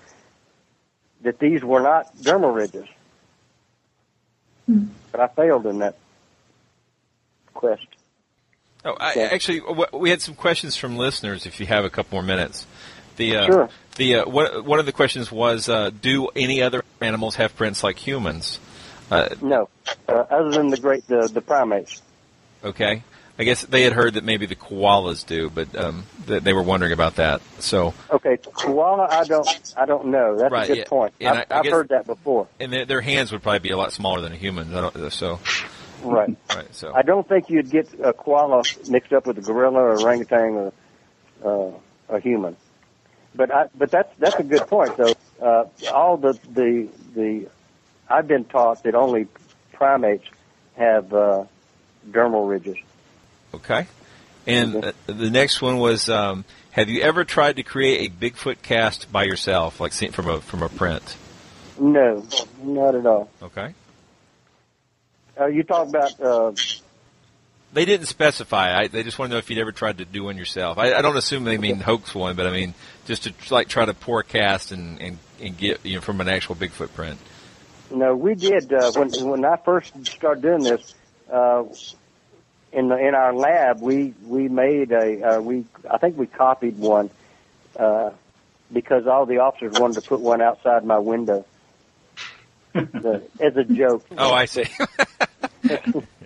that these were not dermal ridges. But I failed in that quest. Oh, I, actually, we had some questions from listeners. If you have a couple more minutes, the uh, Sure. the uh, one, one of the questions was, uh, do any other animals have prints like humans? Uh, No, uh, other than the great the, the primates. okay, I guess they had heard that maybe the koalas do, but um, th- they were wondering about that. So, Okay, koala, I don't I don't know. That's Right, a good yeah. point. And I've, I- I I've guess- heard that before. and their, their hands would probably be a lot smaller than a human. I don't, so, Right. right. So, I don't think you'd get a koala mixed up with a gorilla or orangutan or uh, a human. But I, but that's that's a good point though. Uh, all the the the I've been taught that only primates have uh, dermal ridges. okay. And uh, the next one was, um, have you ever tried to create a Bigfoot cast by yourself, like from a from a print? No, not at all. Okay. Uh, you talk about uh, They didn't specify. I, they just want to know if you'd ever tried to do one yourself. I, I don't assume they mean hoax one, but I mean just to like try to pour cast and, and, and get you know from an actual Bigfoot print. No, we did uh, when when I first started doing this. Uh, in the, in our lab, we we made a uh, we I think we copied one uh, because all the officers wanted to put one outside my window the, as a joke. Oh, I see.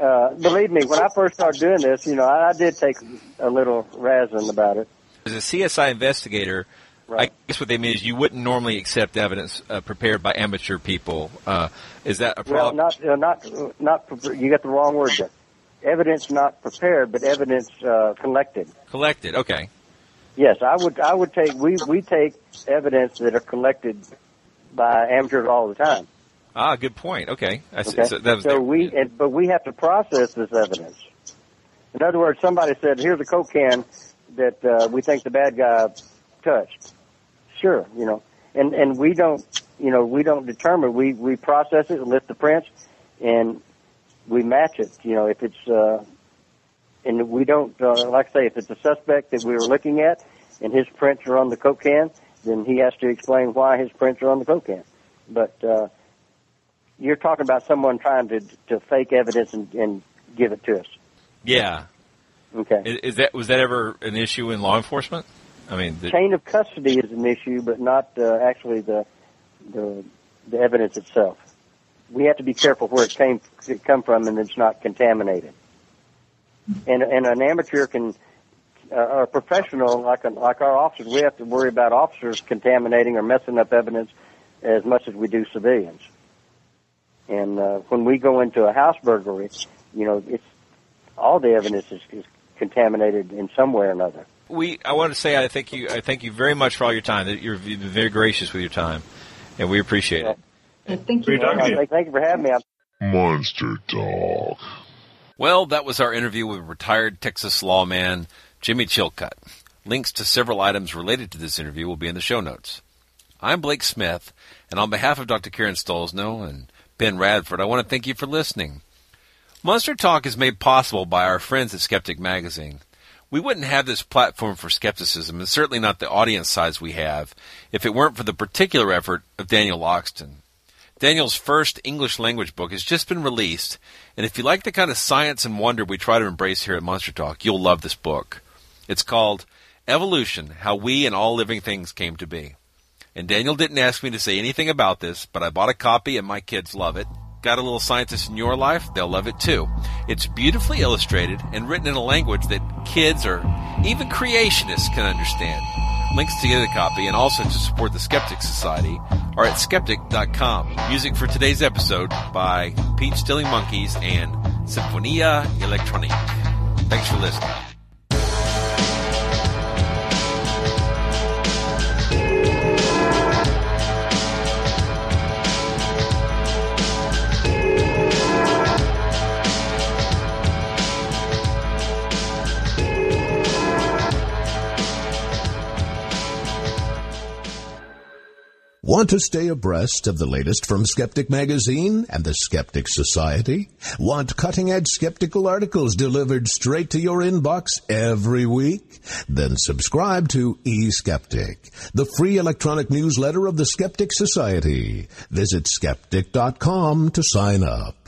Uh, believe me, when I first started doing this, you know, I, I did take a little razzing about it. As a CSI investigator, I guess what they mean is you wouldn't normally accept evidence uh, prepared by amateur people. Uh, is that a problem? Well, not uh, not not pre- you got the wrong word there. Evidence not prepared, but evidence uh, collected. Collected. Okay. Yes, I would. I would take. We we take evidence that are collected by amateurs all the time. Ah, good point. Okay. Okay, So so we, and, but we have to process this evidence. In other words, somebody said, "Here's a coke can that uh, we think the bad guy touched." Sure, you know, and and we don't, you know, we don't determine. We we process it, lift the prints, and we match it. You know, if it's uh, and we don't, uh, like I say, if it's a suspect that we were looking at, and his prints are on the coke can, then he has to explain why his prints are on the coke can. But uh, you're talking about someone trying to to fake evidence and, and give it to us. yeah. Okay. Is, is that was that ever an issue in law enforcement? I mean, the, chain of custody is an issue, but not uh, actually the, the the evidence itself. We have to be careful where it came it come from, and it's not contaminated. And and an amateur can, uh, or a professional like a, like our officers, we have to worry about officers contaminating or messing up evidence as much as we do civilians. And uh, when we go into a house burglary, you know, it's all the evidence is, is contaminated in some way or another. we I want to say I thank you I thank you very much for all your time. You're you've been very gracious with your time, and we appreciate it. Thank you. Uh, thank you for having me. I'm- Monster Talk. Well, that was our interview with retired Texas lawman Jimmy Chilcutt. Links to several items related to this interview will be in the show notes. I'm Blake Smith, and on behalf of Dr. Karen Stollznow and Ben Radford, I want to thank you for listening. Monster Talk is made possible by our friends at Skeptic Magazine. We wouldn't have this platform for skepticism, and certainly not the audience size we have, if it weren't for the particular effort of Daniel Loxton. Daniel's first English language book has just been released, and if you like the kind of science and wonder we try to embrace here at Monster Talk, you'll love this book. It's called Evolution How We and All Living Things Came to Be. And Daniel didn't ask me to say anything about this, but I bought a copy and my kids love it. Got a little scientist in your life? They'll love it too. It's beautifully illustrated and written in a language that kids or even creationists can understand. Links to get a copy and also to support the Skeptic Society are at skeptic.com. Music for today's episode by Peach Stealing Monkeys and Symphonia Electronique. Thanks for listening. Want to stay abreast of the latest from Skeptic Magazine and the Skeptic Society? Want cutting edge skeptical articles delivered straight to your inbox every week? Then subscribe to eSkeptic, the free electronic newsletter of the Skeptic Society. Visit skeptic.com to sign up.